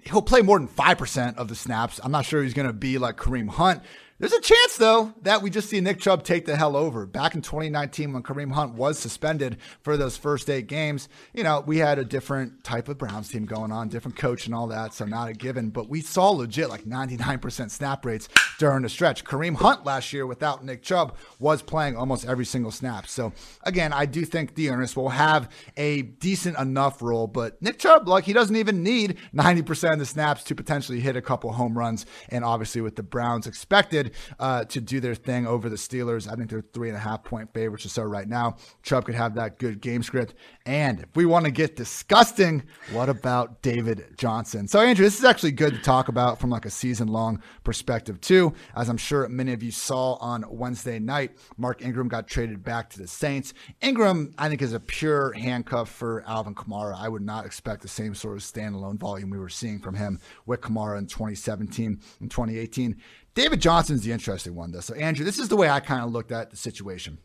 he'll play more than 5% of the snaps. I'm not sure he's going to be like Kareem Hunt, there's a chance, though, that we just see Nick Chubb take the hell over. Back in 2019, when Kareem Hunt was suspended for those first eight games, you know, we had a different type of Browns team going on, different coach and all that, so not a given. But we saw legit like 99% snap rates during the stretch. Kareem Hunt last year without Nick Chubb was playing almost every single snap. So again, I do think D'Ernest will have a decent enough role, but Nick Chubb, like he doesn't even need 90% of the snaps to potentially hit a couple home runs. And obviously, with the Browns expected uh, to do their thing over the Steelers. I think they're three and a half point favorites or so right now. Chubb could have that good game script. And if we want to get disgusting, what about David Johnson? So, Andrew, this is actually good to talk about from like a season long perspective, too. As I'm sure many of you saw on Wednesday night, Mark Ingram got traded back to the Saints. Ingram, I think, is a pure handcuff for Alvin Kamara. I would not expect the same sort of standalone volume we were seeing from him with Kamara in 2017 and 2018. David Johnson's the interesting one, though. So, Andrew, this is the way I kind of looked at the situation.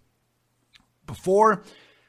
Before,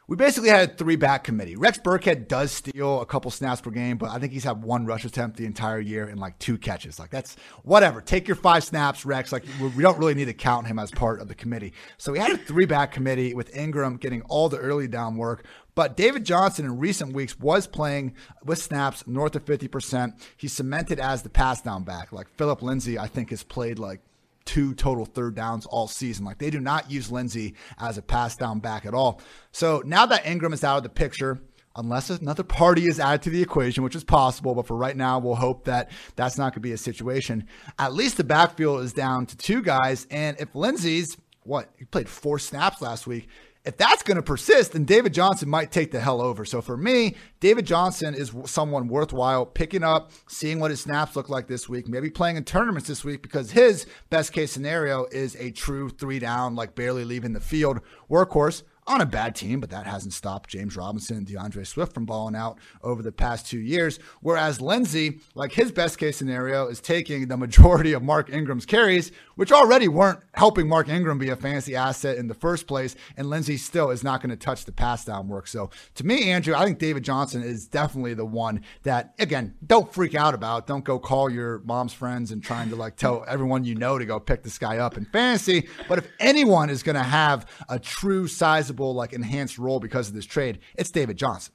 we basically had a three back committee. Rex Burkhead does steal a couple snaps per game, but I think he's had one rush attempt the entire year and like two catches. Like, that's whatever. Take your five snaps, Rex. Like, we don't really need to count him as part of the committee. So, we had a three back committee with Ingram getting all the early down work, but David Johnson in recent weeks was playing with snaps north of 50%. He's cemented as the pass down back. Like Philip Lindsay, I think, has played like two total third downs all season. Like they do not use Lindsay as a pass down back at all. So now that Ingram is out of the picture, unless another party is added to the equation, which is possible. But for right now, we'll hope that that's not going to be a situation. At least the backfield is down to two guys. And if Lindsay's, what, he played four snaps last week if that's going to persist, then David Johnson might take the hell over. So for me, David Johnson is someone worthwhile picking up, seeing what his snaps look like this week, maybe playing in tournaments this week because his best case scenario is a true three down, like barely leaving the field workhorse on a bad team, but that hasn't stopped James Robinson and D'Andre Swift from balling out over the past two years. Whereas Lindsay, like his best case scenario, is taking the majority of Mark Ingram's carries, which already weren't helping Mark Ingram be a fantasy asset in the first place. And Lindsay still is not going to touch the pass down work. So to me, Andrew, I think David Johnson is definitely the one that, again, don't freak out about. Don't go call your mom's friends and trying to like tell everyone you know to go pick this guy up in fantasy. But if anyone is going to have a true sizable like enhanced role because of this trade, it's David Johnson.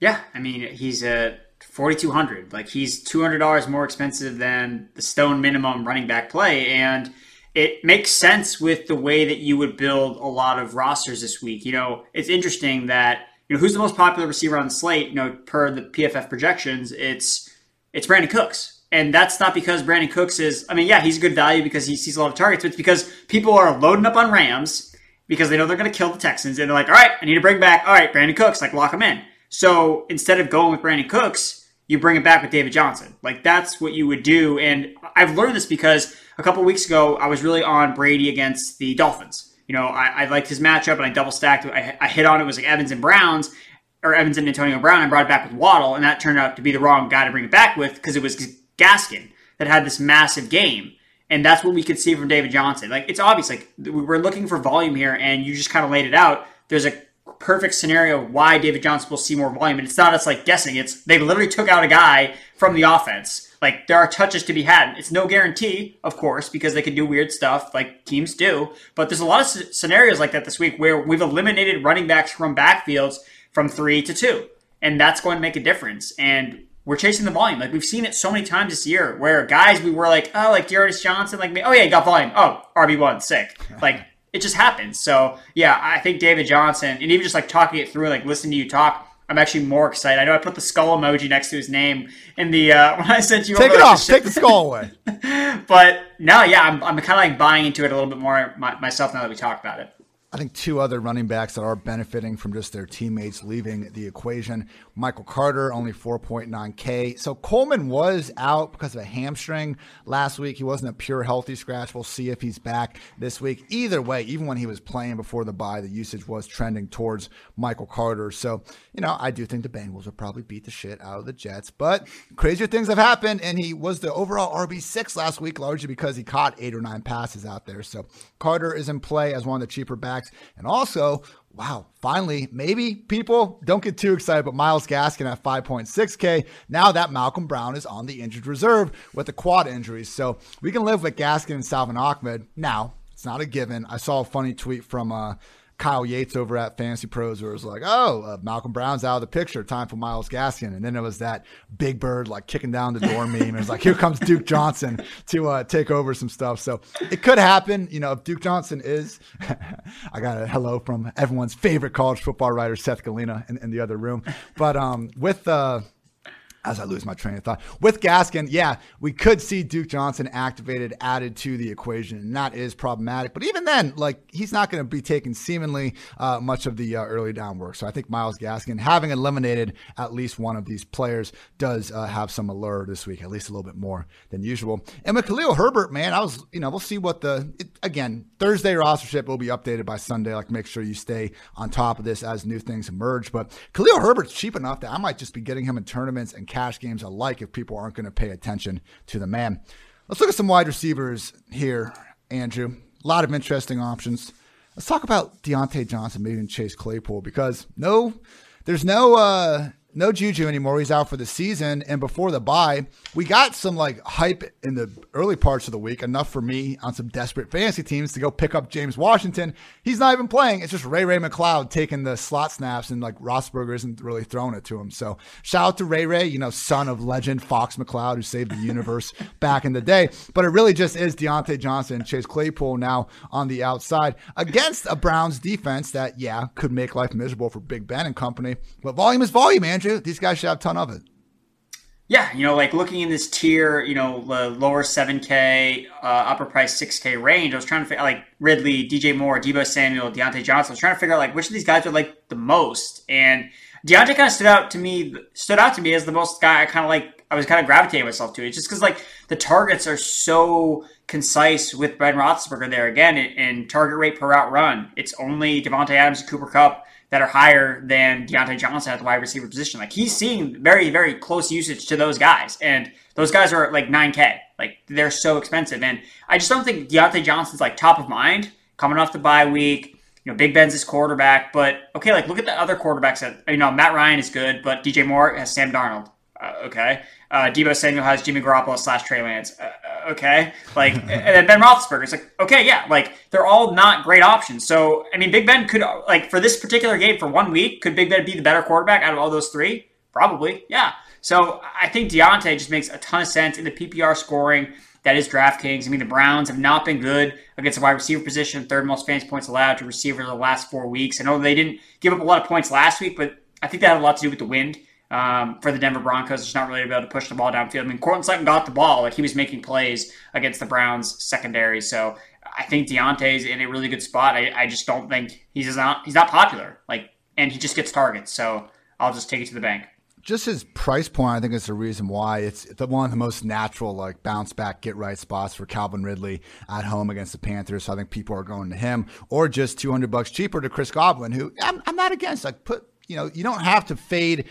Yeah, I mean he's a 4200 like he's $200 more expensive than the stone minimum running back play and it makes sense with the way that you would build a lot of rosters this week. You know it's interesting that you know who's the most popular receiver on the slate? You know per the pff projections it's it's Brandin Cooks. And that's not because Brandin Cooks is i mean yeah he's a good value because he sees a lot of targets but it's because people are loading up on rams because they know they're going to kill the Texans. And they're like, all right, I need to bring back, all right, Brandin Cooks, like lock him in. So instead of going with Brandin Cooks, you bring it back with David Johnson. Like that's what you would do. And I've learned this because a couple weeks ago, I was really on Brady against the Dolphins. You know, I, I liked his matchup and I double stacked. I, I hit on it. was like Evans and Browns or Evans and Antonio Brown. I brought it back with Waddle, and that turned out to be the wrong guy to bring it back with because it was Gaskin that had this massive game. And that's what we could see from David Johnson. Like it's obvious, like we're looking for volume here, and you just kind of laid it out. There's a perfect scenario why David Johnson will see more volume, and it's not us like guessing. It's they literally took out a guy from the offense. Like Like there are touches to be had. It's no guarantee, of course, because they can do weird stuff like teams do. But there's a lot of scenarios like that this week where we've eliminated running backs from backfields from three to two, and that's going to make a difference. And we're chasing the volume. Like we've seen it so many times this year where guys we were like, oh, like D'Ernest Johnson, like me. oh yeah, he got volume. Oh, RB one, sick. Like it just happens. So yeah, I think David Johnson, and even just like talking it through, like listening to you talk, I'm actually more excited. I know I put the skull emoji next to his name in the uh, when I sent you. Take over, it off. Take the skull away. but no, yeah, I'm, I'm kind of like buying into it a little bit more my, myself now that we talk about it. I think two other running backs that are benefiting from just their teammates leaving the equation. Michael Carter, only 4.9K. So Coleman was out because of a hamstring last week. He wasn't a pure healthy scratch. We'll see if he's back this week. Either way, even when he was playing before the bye, the usage was trending towards Michael Carter. So, you know, I do think the Bengals will probably beat the shit out of the Jets. But crazier things have happened, and he was the overall RB6 last week, largely because he caught eight or nine passes out there. So Carter is in play as one of the cheaper backs. And also, wow, finally, maybe people don't get too excited, but Miles Gaskin at 5.6K. Now that Malcolm Brown is on the injured reserve with the quad injuries. So we can live with Gaskin and Salvon Ahmed. Now, it's not a given. I saw a funny tweet from uh, Kyle Yates over at Fantasy Pros where it was like, oh, uh, Malcolm Brown's out of the picture. Time for Miles Gaskin. And then it was that Big Bird like kicking down the door meme. It was like, here comes Duke Johnson to uh, take over some stuff. So it could happen. You know, if Duke Johnson is, I got a hello from everyone's favorite college football writer, Seth Galina, in, in the other room. But um, with, uh, as I lose my train of thought. With Gaskin, yeah, we could see Duke Johnson activated, added to the equation, and that is problematic. But even then, like he's not going to be taking seemingly uh, much of the uh, early down work. So I think Miles Gaskin, having eliminated at least one of these players, does uh, have some allure this week, at least a little bit more than usual. And with Khalil Herbert, man, I was, you know, we'll see what the it, again Thursday rostership will be updated by Sunday. Like make sure you stay on top of this as new things emerge. But Khalil Herbert's cheap enough that I might just be getting him in tournaments and cash games alike if people aren't going to pay attention to the man. Let's look at some wide receivers here, Andrew. A lot of interesting options. Let's talk about Diontae Johnson, maybe Chase Claypool, because no, there's no uh, no Juju anymore. He's out for the season. And before the bye, we got some like hype in the early parts of the week, enough for me on some desperate fantasy teams to go pick up James Washington. He's not even playing. It's just Ray Ray McCloud taking the slot snaps, and like Roethlisberger isn't really throwing it to him. So shout out to Ray Ray, you know, son of legend Fox McCloud, who saved the universe back in the day. But it really just is Diontae Johnson and Chase Claypool now on the outside against a Browns defense that, yeah, could make life miserable for Big Ben and company. But volume is volume, Andrew. These guys should have a ton of it. Yeah, you know, like looking in this tier, you know, the lower 7K, uh, upper price 6K range, I was trying to figure like Ridley, DJ Moore, Deebo Samuel, Diontae Johnson. I was trying to figure out like which of these guys are like the most. And Diontae kind of stood out to me, stood out to me as the most guy I kind of like, I was kind of gravitating myself to it just because like the targets are so concise with Ben Roethlisberger there again and target rate per route run. It's only Davante Adams Cooper Kupp that are higher than Diontae Johnson at the wide receiver position. Like he's seeing very, very close usage to those guys. And those guys are like 9K. Like they're so expensive. And I just don't think Diontae Johnson's like top of mind coming off the bye week. You know, Big Ben's his quarterback. But okay, like look at the other quarterbacks that, you know, Matt Ryan is good, but DJ Moore has Sam Darnold. Uh, okay. Uh, Deebo Samuel has Jimmy Garoppolo slash Trey Lance. Uh, uh okay, like and then Ben Roethlisberger. It's like okay, yeah, like they're all not great options. So I mean, Big Ben could like for this particular game for one week, could Big Ben be the better quarterback out of all those three? Probably, yeah. So I think Diontae just makes a ton of sense in the PPR scoring. That is DraftKings. I mean, the Browns have not been good against the wide receiver position, third most fantasy points allowed to receivers the last four weeks. I know they didn't give up a lot of points last week, but I think that had a lot to do with the wind um, for the Denver Broncos. It's not really able to push the ball downfield. I mean, Courtland Sutton got the ball. Like he was making plays against the Browns secondary. So I think Diontae's in a really good spot. I, I just don't think he's not he's not popular. Like and he just gets targets. So I'll just take it to the bank. Just his price point, I think is the reason why it's the one of the most natural like bounce back get right spots for Calvin Ridley at home against the Panthers. So I think people are going to him, or just two hundred bucks cheaper to Chris Godwin, who I'm, I'm not against. Like put you know you don't have to fade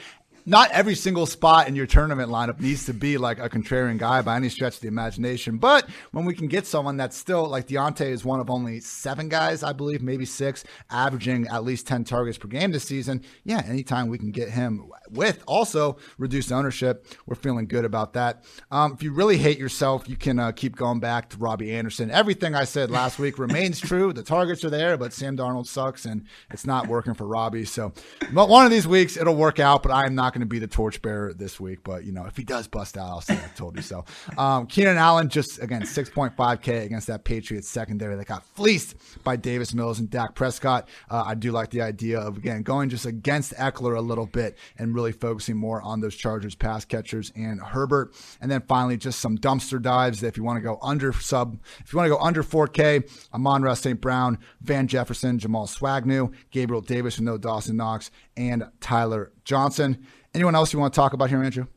not every single spot in your tournament lineup needs to be like a contrarian guy by any stretch of the imagination. But when we can get someone that's still like Diontae is one of only seven guys, I believe, maybe six, averaging at least 10 targets per game this season. Yeah, anytime we can get him with also reduced ownership, we're feeling good about that. Um, if you really hate yourself, you can uh, keep going back to Robbie Anderson. Everything I said last week remains true. The targets are there, but Sam Darnold sucks and it's not working for Robbie. So, but one of these weeks it'll work out, but I am not going to be the torchbearer this week. But, you know, if he does bust out, I'll say I told you so. Um, Keenan Allen, just again, 6.5K against that Patriots secondary that got fleeced by Davis Mills and Dak Prescott. Uh, I do like the idea of, again, going just against Ekeler a little bit and really focusing more on those Chargers pass catchers and Herbert. And then finally, just some dumpster dives if you want to go under sub, if you want to go under 4K, Amon-Ra St. Brown, Van Jefferson, Jamal Swagnew, Gabriel Davis, no Dawson Knox, and Tyler Johnson. Anyone else you want to talk about here, Andrew?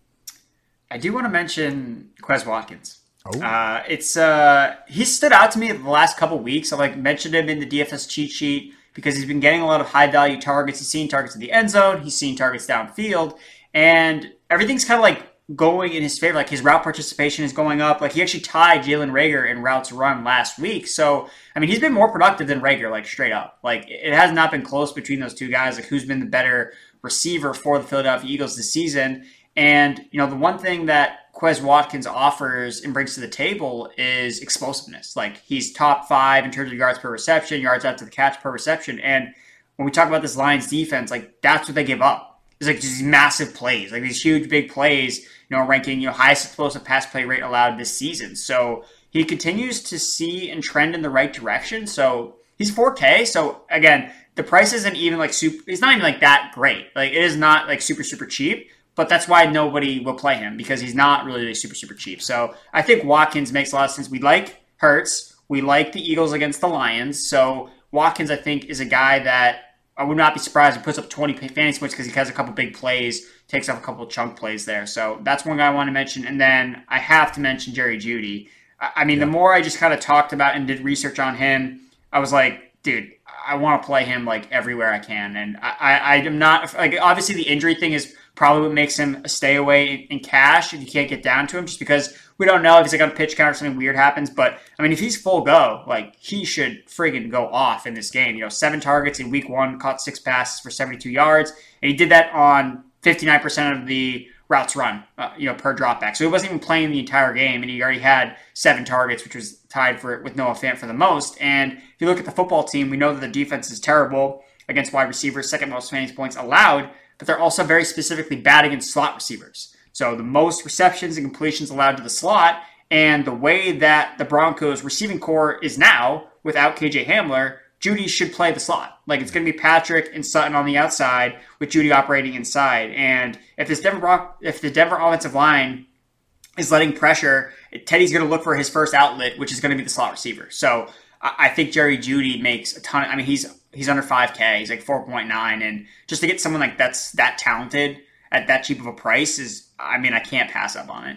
I do want to mention Quez Watkins. Oh. Uh, it's uh, he stood out to me the last couple weeks. I like mentioned him in the DFS cheat sheet because he's been getting a lot of high value targets. He's seen targets in the end zone. He's seen targets downfield, and everything's kind of like going in his favor. Like his route participation is going up. Like he actually tied Jalen Reagor in routes run last week. So I mean, he's been more productive than Reagor, like straight up. Like it has not been close between those two guys. Like who's been the better receiver for the Philadelphia Eagles this season? And you know, the one thing that Quez Watkins offers and brings to the table is explosiveness. Like he's top five in terms of yards per reception, yards after the catch per reception. And when we talk about this Lions defense, like that's what they give up. It's like these massive plays, like these huge big plays, you know, ranking, you know, highest explosive pass play rate allowed this season. So he continues to see and trend in the right direction. So he's 4K. So again, the price isn't even like super, it's not even like that great. Like it is not like super, super cheap but that's why nobody will play him because he's not really super super cheap. So I think Watkins makes a lot of sense. We like Hurts, we like the Eagles against the Lions. So Watkins, I think, is a guy that I would not be surprised if he puts up 20 fantasy points because he has a couple big plays, takes off a couple chunk plays there. So that's one guy I want to mention. And then I have to mention Jerry Jeudy. I mean, yeah. the more I just kind of talked about and did research on him, I was like, dude, I want to play him like everywhere I can. And I, I, I am not like obviously the injury thing is probably what makes him stay away in, in cash if you can't get down to him, just because we don't know if he's like on pitch count or something weird happens. But I mean, if he's full go, like he should friggin' go off in this game. You know, seven targets in week one, caught six passes for 72 yards, and he did that on 59% of the routes run, uh, you know, per dropback. So he wasn't even playing the entire game, and he already had seven targets, which was tied for it with Noah Fant for the most. And if you look at the football team, we know that the defense is terrible against wide receivers, second most fantasy points allowed but they're also very specifically bad against slot receivers. So the most receptions and completions allowed to the slot, and the way that the Broncos receiving core is now without KJ Hamler, Jeudy should play the slot. Like it's going to be Patrick and Sutton on the outside with Jeudy operating inside. And if this Denver if the Denver offensive line is letting pressure, Teddy's going to look for his first outlet, which is going to be the slot receiver. So I think Jerry Jeudy makes a ton. Of, I mean, he's he's under 5K. He's like 4.9, and just to get someone like that's that talented at that cheap of a price is, I mean, I can't pass up on it.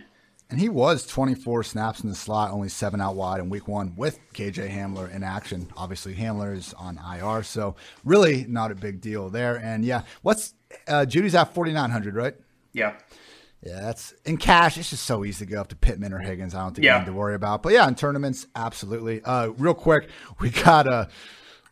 And he was 24 snaps in the slot, only seven out wide in week one with KJ Hamler in action. Obviously, Hamler is on IR, so really not a big deal there. And yeah, what's uh, Jeudy's at 4,900, right? Yeah. Yeah, that's in cash. It's just so easy to go up to Pittman or Higgins. I don't think yeah. you need to worry about. But yeah, in tournaments, absolutely. Uh, real quick, we got a. Uh,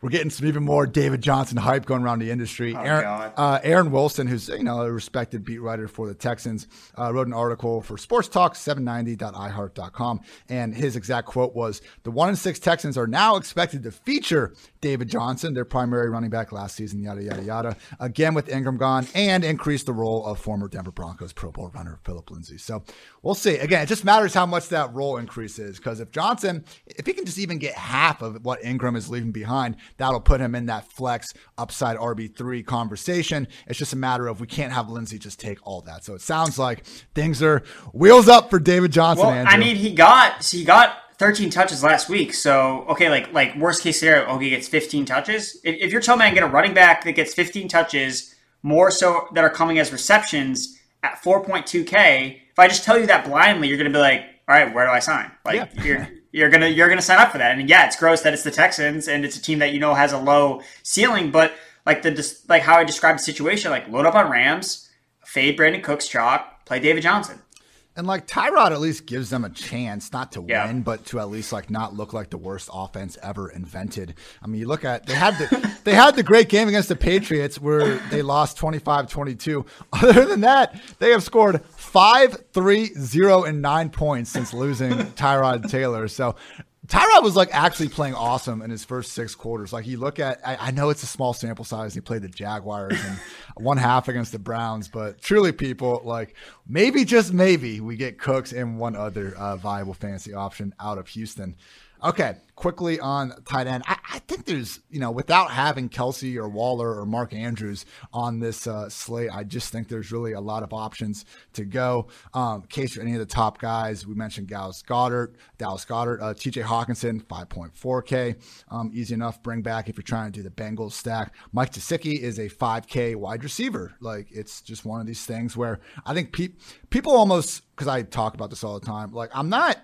we're getting some even more David Johnson hype going around the industry. Oh, Aaron, uh, Aaron, Wilson, who's you know a respected beat writer for the Texans, uh, wrote an article for Sports Talk 790.iheart.com, and his exact quote was: "The one in six Texans are now expected to feature David Johnson, their primary running back last season, yada yada yada. Again with Ingram gone, and increase the role of former Denver Broncos Pro Bowl runner Philip Lindsay. So we'll see. Again, it just matters how much that role increases because if Johnson, if he can just even get half of what Ingram is leaving behind." That'll put him in that flex upside RB3 conversation. It's just a matter of we can't have Lindsay just take all that. So it sounds like things are wheels up for David Johnson. Well, Andrew. I mean, he got he got 13 touches last week. So okay, like like worst case scenario, he gets 15 touches. If, if you're telling me I get a running back that gets 15 touches, more so that are coming as receptions at 4.2k, if I just tell you that blindly, you're going to be like, all right, where do I sign? Like yeah. you're you're gonna you're gonna sign up for that. And yeah, it's gross that it's the Texans and it's a team that you know has a low ceiling, but like the like how I described the situation, like load up on Rams, fade Brandin Cooks chalk, play David Johnson. And like Tyrod at least gives them a chance not to Yeah. win, but to at least like not look like the worst offense ever invented. I mean, you look at they had the they had the great game against the Patriots where they lost 25-22. Other than that, they have scored 5 3 0 and 9 points since losing Tyrod Taylor. So Tyrod was like actually playing awesome in his first six quarters. Like you look at, I, I know it's a small sample size. He played the Jaguars and one half against the Browns, but truly, people like maybe just maybe we get Cooks and one other uh, viable fantasy option out of Houston. Okay, quickly on tight end. I, I think there's, you know, without having Kelce or Waller or Mark Andrews on this uh, slate, I just think there's really a lot of options to go. Um, case for any of the top guys, we mentioned Dallas Goedert, Dallas Goedert, uh, TJ Hockenson, 5.4K. Um, easy enough, bring back if you're trying to do the Bengals stack. Mike Gesicki is a 5K wide receiver. Like, it's just one of these things where I think pe- people almost, because I talk about this all the time, like, I'm not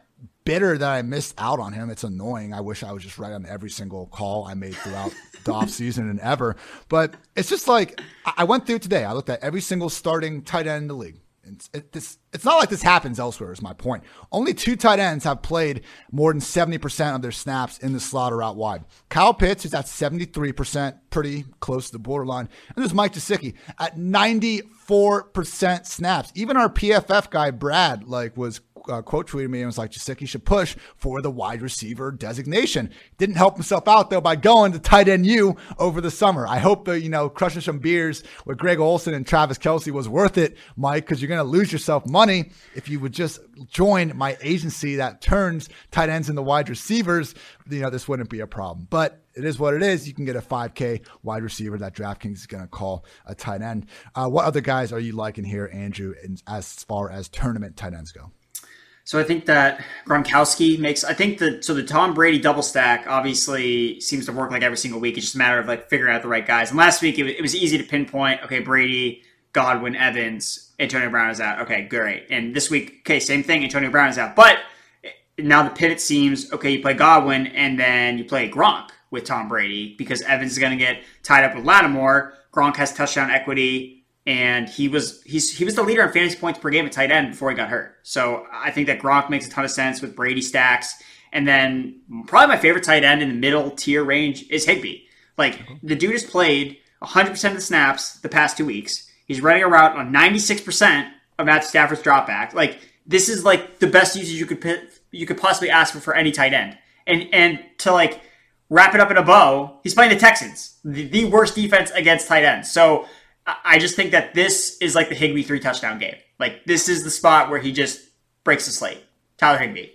bitter that I missed out on him. It's annoying. I wish I was just right on every single call I made throughout the offseason and ever. But it's just like I went through today. I looked at every single starting tight end in the league. It's, it, this, it's not like this happens elsewhere, is my point. Only two tight ends have played more than 70% of their snaps in the slot or out wide. Kyle Pitts is at 73%, pretty close to the borderline. And there's Mike Gesicki at 94% snaps. Even our PFF guy, Brad, like was uh, quote tweeted me and was like, Gesicki should push for the wide receiver designation. Didn't help himself out though by going to tight end U over the summer. I hope that, you know, crushing some beers with Greg Olsen and Travis Kelce was worth it, Mike, because you're going to lose yourself money if you would just join my agency that turns tight ends into wide receivers. You know, this wouldn't be a problem. But it is what it is. You can get a 5K wide receiver that DraftKings is going to call a tight end. Uh, what other guys are you liking here, Andrew, in, as far as tournament tight ends go? So I think that Gronkowski makes. I think that so the Tom Brady double stack obviously seems to work like every single week. It's just a matter of like figuring out the right guys. And last week it was, it was easy to pinpoint. Okay, Brady, Godwin, Evans, Antonio Brown is out. Okay, great. And this week, okay, same thing. Antonio Brown is out. But now the pivot seems okay. You play Godwin and then you play Gronk with Tom Brady because Evans is going to get tied up with Lattimore. Gronk has touchdown equity and he was he's he was the leader in fantasy points per game at tight end before he got hurt. So I think that Gronk makes a ton of sense with Brady stacks. And then probably my favorite tight end in the middle tier range is Higbee. Like mm-hmm. the dude has played 100% of the snaps the past two weeks. He's running a route on 96% of Matt Stafford's dropback. Like this is like the best usage you could you could possibly ask for for any tight end. And and to like wrap it up in a bow, he's playing the Texans, the, the worst defense against tight ends. So I- just think that this is like the Higbee three touchdown game. Like this is the spot where he just breaks the slate. Tyler Higbee,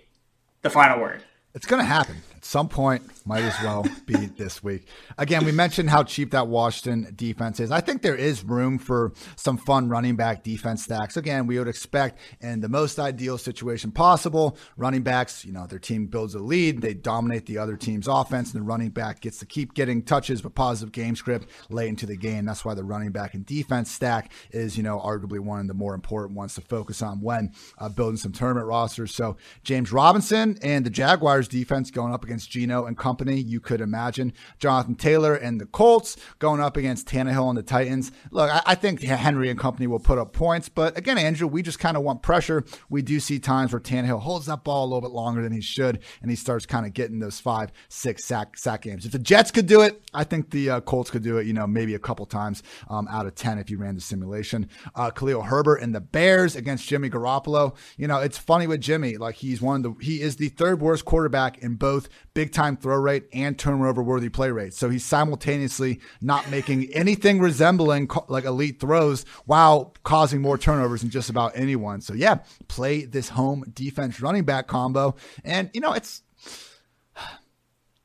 the final word. It's going to happen at some point. Might as well be this week. Again, we mentioned how cheap that Washington defense is. I think there is room for some fun running back defense stacks. Again, we would expect in the most ideal situation possible, running backs, you know, their team builds a lead, they dominate the other team's offense, and the running back gets to keep getting touches but positive game script late into the game. That's why the running back and defense stack is, you know, arguably one of the more important ones to focus on when uh, building some tournament rosters. So James Robinson and the Jaguars defense going up against Geno and company, you could imagine. Jonathan Taylor and the Colts going up against Tannehill and the Titans. Look, I, I think Henry and company will put up points, but again, Andrew, we just kind of want pressure. We do see times where Tannehill holds that ball a little bit longer than he should, and he starts kind of getting those five, six sack sack games. If the Jets could do it, I think the uh, Colts could do it. You know, maybe a couple times um, out of ten if you ran the simulation. Uh, Khalil Herbert and the Bears against Jimmy Garoppolo. You know, it's funny with Jimmy. Like he's one of the he is the third worst quarterback in both big time throw rate and turnover worthy play rate. So he's simultaneously not making anything resembling like elite throws while causing more turnovers than just about anyone. So yeah, play this home defense running back combo. And you know, it's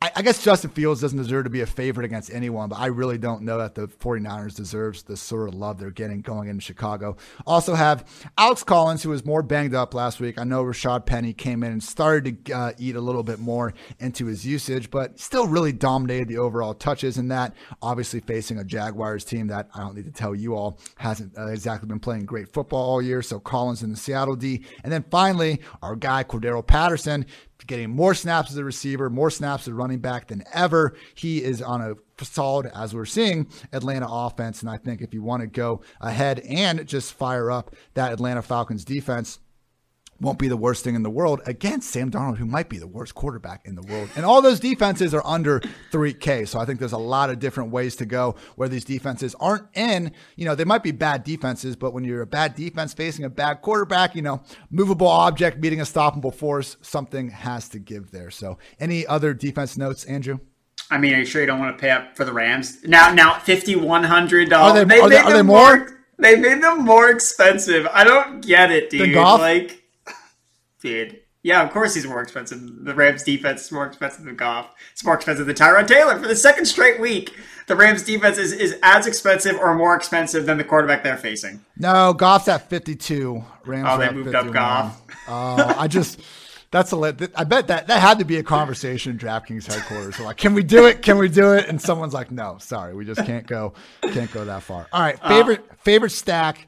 I, I guess Justin Fields doesn't deserve to be a favorite against anyone, but I really don't know that the 49ers deserves the sort of love they're getting going into Chicago. Also have Alex Collins, who was more banged up last week. I know Rashaad Penny came in and started to uh, eat a little bit more into his usage, but still really dominated the overall touches in that. Obviously facing a Jaguars team that I don't need to tell you all hasn't uh, exactly been playing great football all year. So Collins in the Seattle D. And then finally, our guy Cordarrelle Patterson getting more snaps as a receiver, more snaps as a running back than ever. He is on a solid, as we're seeing, Atlanta offense. And I think if you want to go ahead and just fire up that Atlanta Falcons defense, won't be the worst thing in the world against Sam Darnold, who might be the worst quarterback in the world. And all those defenses are under 3K. So I think there's a lot of different ways to go where these defenses aren't in. You know, they might be bad defenses, but when you're a bad defense facing a bad quarterback, you know, movable object meeting a stoppable force, something has to give there. So any other defense notes, Andrew? I mean, are you sure you don't want to pay up for the Rams? Now, now, fifty one hundred dollars. Are they, are they, are they more? more? They made them more expensive. I don't get it, dude. Like, Yeah, of course he's more expensive. The Rams defense is more expensive than Goff. It's more expensive than Tyrod Taylor for the second straight week. The Rams defense is, is as expensive or more expensive than the quarterback they're facing. No, Goff's at 52. Rams oh, they moved 51. up Goff. Oh, I just that's a I bet that that had to be a conversation in DraftKings headquarters. like, can we do it? Can we do it? And someone's like, no, sorry, we just can't go, can't go that far. All right, favorite uh, favorite stack.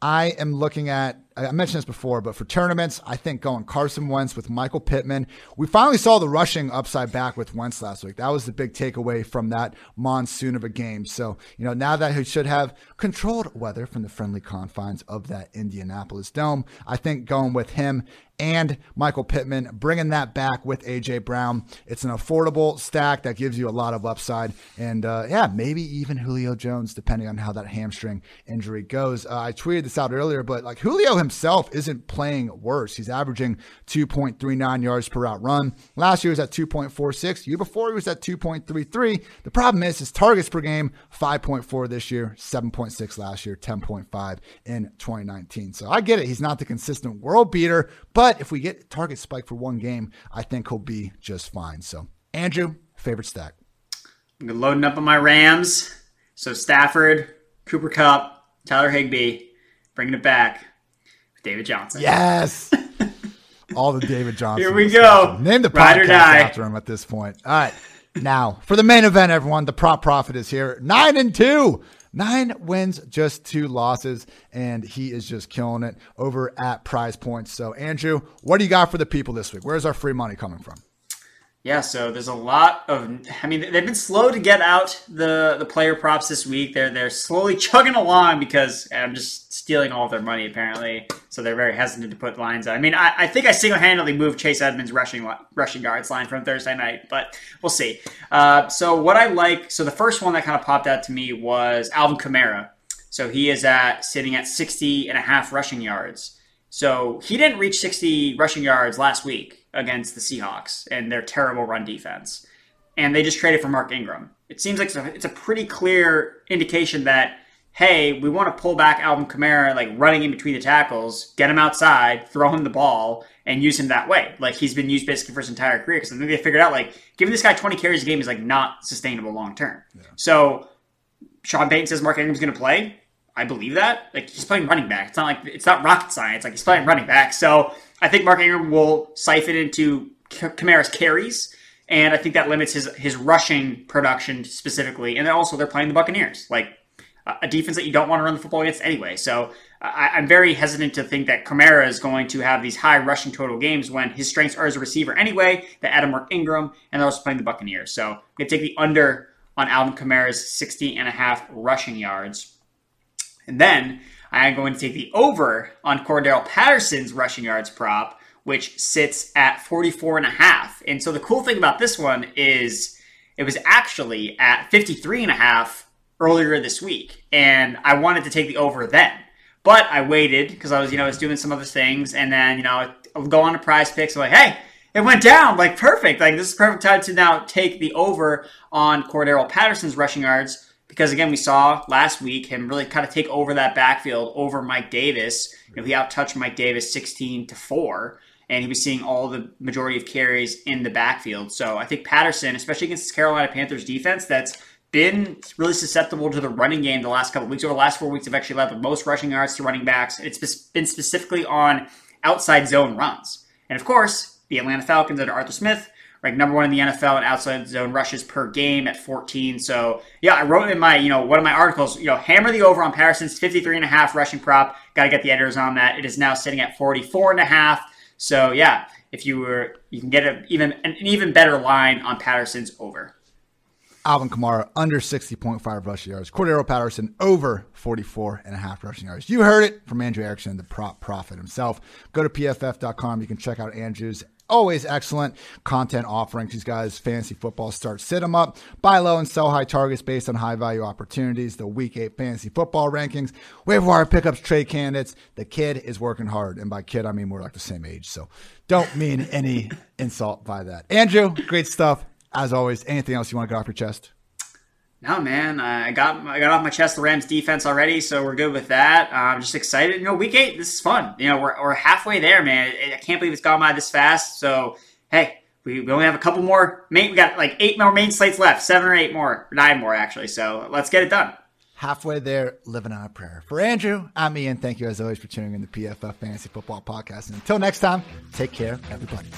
I am looking at I mentioned this before, but for tournaments, I think going Carson Wentz with Michael Pittman. We finally saw the rushing upside back with Wentz last week. That was the big takeaway from that monsoon of a game. So, you know, now that he should have controlled weather from the friendly confines of that Indianapolis dome, I think going with him and Michael Pittman, bringing that back with AJ Brown. It's an affordable stack that gives you a lot of upside. And uh, yeah, maybe even Julio Jones, depending on how that hamstring injury goes. Uh, I tweeted this out earlier, but like Julio himself isn't playing worse. He's averaging 2.39 yards per route run. Last year was at 2.46. Year before he was at 2.33. The problem is his targets per game 5.4 this year, 7.6 last year, 10.5 in 2019. So I get it. He's not the consistent world beater, but if we get target spike for one game, I think he'll be just fine. So Andrew, favorite stack. I'm loading up on my Rams. So Stafford, Cooper Kupp, Tyler Higbee, bringing it back. David Johnson. Yes. All the David Johnson. Here we go. Name the Ride podcast after him at this point. All right. Now, for the main event, everyone, the prop prophet is here. Nine and two. Nine wins, just two losses, and he is just killing it over at Prize Points. So, Andrew, what do you got for the people this week? Where's our free money coming from? Yeah, so there's a lot of. I mean, they've been slow to get out the the player props this week. They're they're slowly chugging along because I'm just stealing all their money apparently. So they're very hesitant to put lines. On. I mean, I, I think I single handedly moved Chase Edmonds rushing rushing guards line from Thursday night, but we'll see. Uh, so what I like. So the first one that kind of popped out to me was Alvin Kamara. So he is at sitting at 60 and a half rushing yards. So he didn't reach 60 rushing yards last week against the Seahawks and their terrible run defense. And they just traded for Mark Ingram. It seems like it's a pretty clear indication that, hey, we want to pull back Alvin Kamara, like running in between the tackles, get him outside, throw him the ball, and use him that way. Like he's been used basically for his entire career. Because I think they figured out, like, giving this guy 20 carries a game is like not sustainable long term. Yeah. So Sean Payton says Mark Ingram's going to play. I believe that. Like he's playing running back. It's not like it's not rocket science. Like he's playing running back. So I think Mark Ingram will siphon into Kamara's carries, and I think that limits his his rushing production specifically. And then also they're playing the Buccaneers, like a defense that you don't want to run the football against anyway. So I, am very hesitant to think that Kamara is going to have these high rushing total games when his strengths are as a receiver anyway. That Adam Mark Ingram, and they're also playing the Buccaneers. So I'm to take the under on Alvin Kamara's 60 and a half rushing yards. And then I am going to take the over on Cordarrelle Patterson's rushing yards prop, which sits at 44 and a half. And so the cool thing about this one is it was actually at 53 and a half earlier this week. And I wanted to take the over then. But I waited because I was, you know, I was doing some other things. And then, you know, I'll go on to PrizePicks. I'm like, hey, it went down. Like, perfect. Like, this is perfect time to now take the over on Cordarrelle Patterson's rushing yards because again, we saw last week him really kind of take over that backfield over Mike Davis. You know, he outtouched Mike Davis 16 to 4, and he was seeing all the majority of carries in the backfield. So I think Patterson, especially against this Carolina Panthers defense, that's been really susceptible to the running game the last couple weeks. Over the last four weeks, have actually led the most rushing yards to running backs. It's been specifically on outside zone runs. And of course, the Atlanta Falcons under Arthur Smith ranked number one in the NFL in outside zone rushes per game at 14. So yeah, I wrote in my, you know, one of my articles, you know, hammer the over on Patterson's 53 and a half rushing prop. Got to get the editors on that. It is now sitting at 44 and a half. So yeah, if you were, you can get a, even an even better line on Patterson's over. Alvin Kamara under 60.5 rushing yards. Cordarrelle Patterson over 44 and a half rushing yards. You heard it from Andrew Erickson, the prop prophet himself. Go to pff.com. You can check out Andrew's always excellent content offerings. These guys, fantasy football starts, sit them up, buy low and sell high targets based on high value opportunities. The week eight fantasy football rankings, waiver wire pickups, trade candidates. The kid is working hard. And by kid, I mean we're like the same age. So don't mean any insult by that. Andrew, great stuff. As always, anything else you want to get off your chest? No, man, I got I got off my chest the Rams defense already, so we're good with that. Uh, I'm just excited. You know, week eight, this is fun. You know, we're, we're halfway there, man. I can't believe it's gone by this fast. So, hey, we, we only have a couple more main. We got like eight more main slates left, seven or eight more, nine more actually. So let's get it done. Halfway there, living on a prayer. For Andrew, I'm Ian. Thank you as always for tuning in the PFF Fantasy Football Podcast. And until next time, take care, everybody.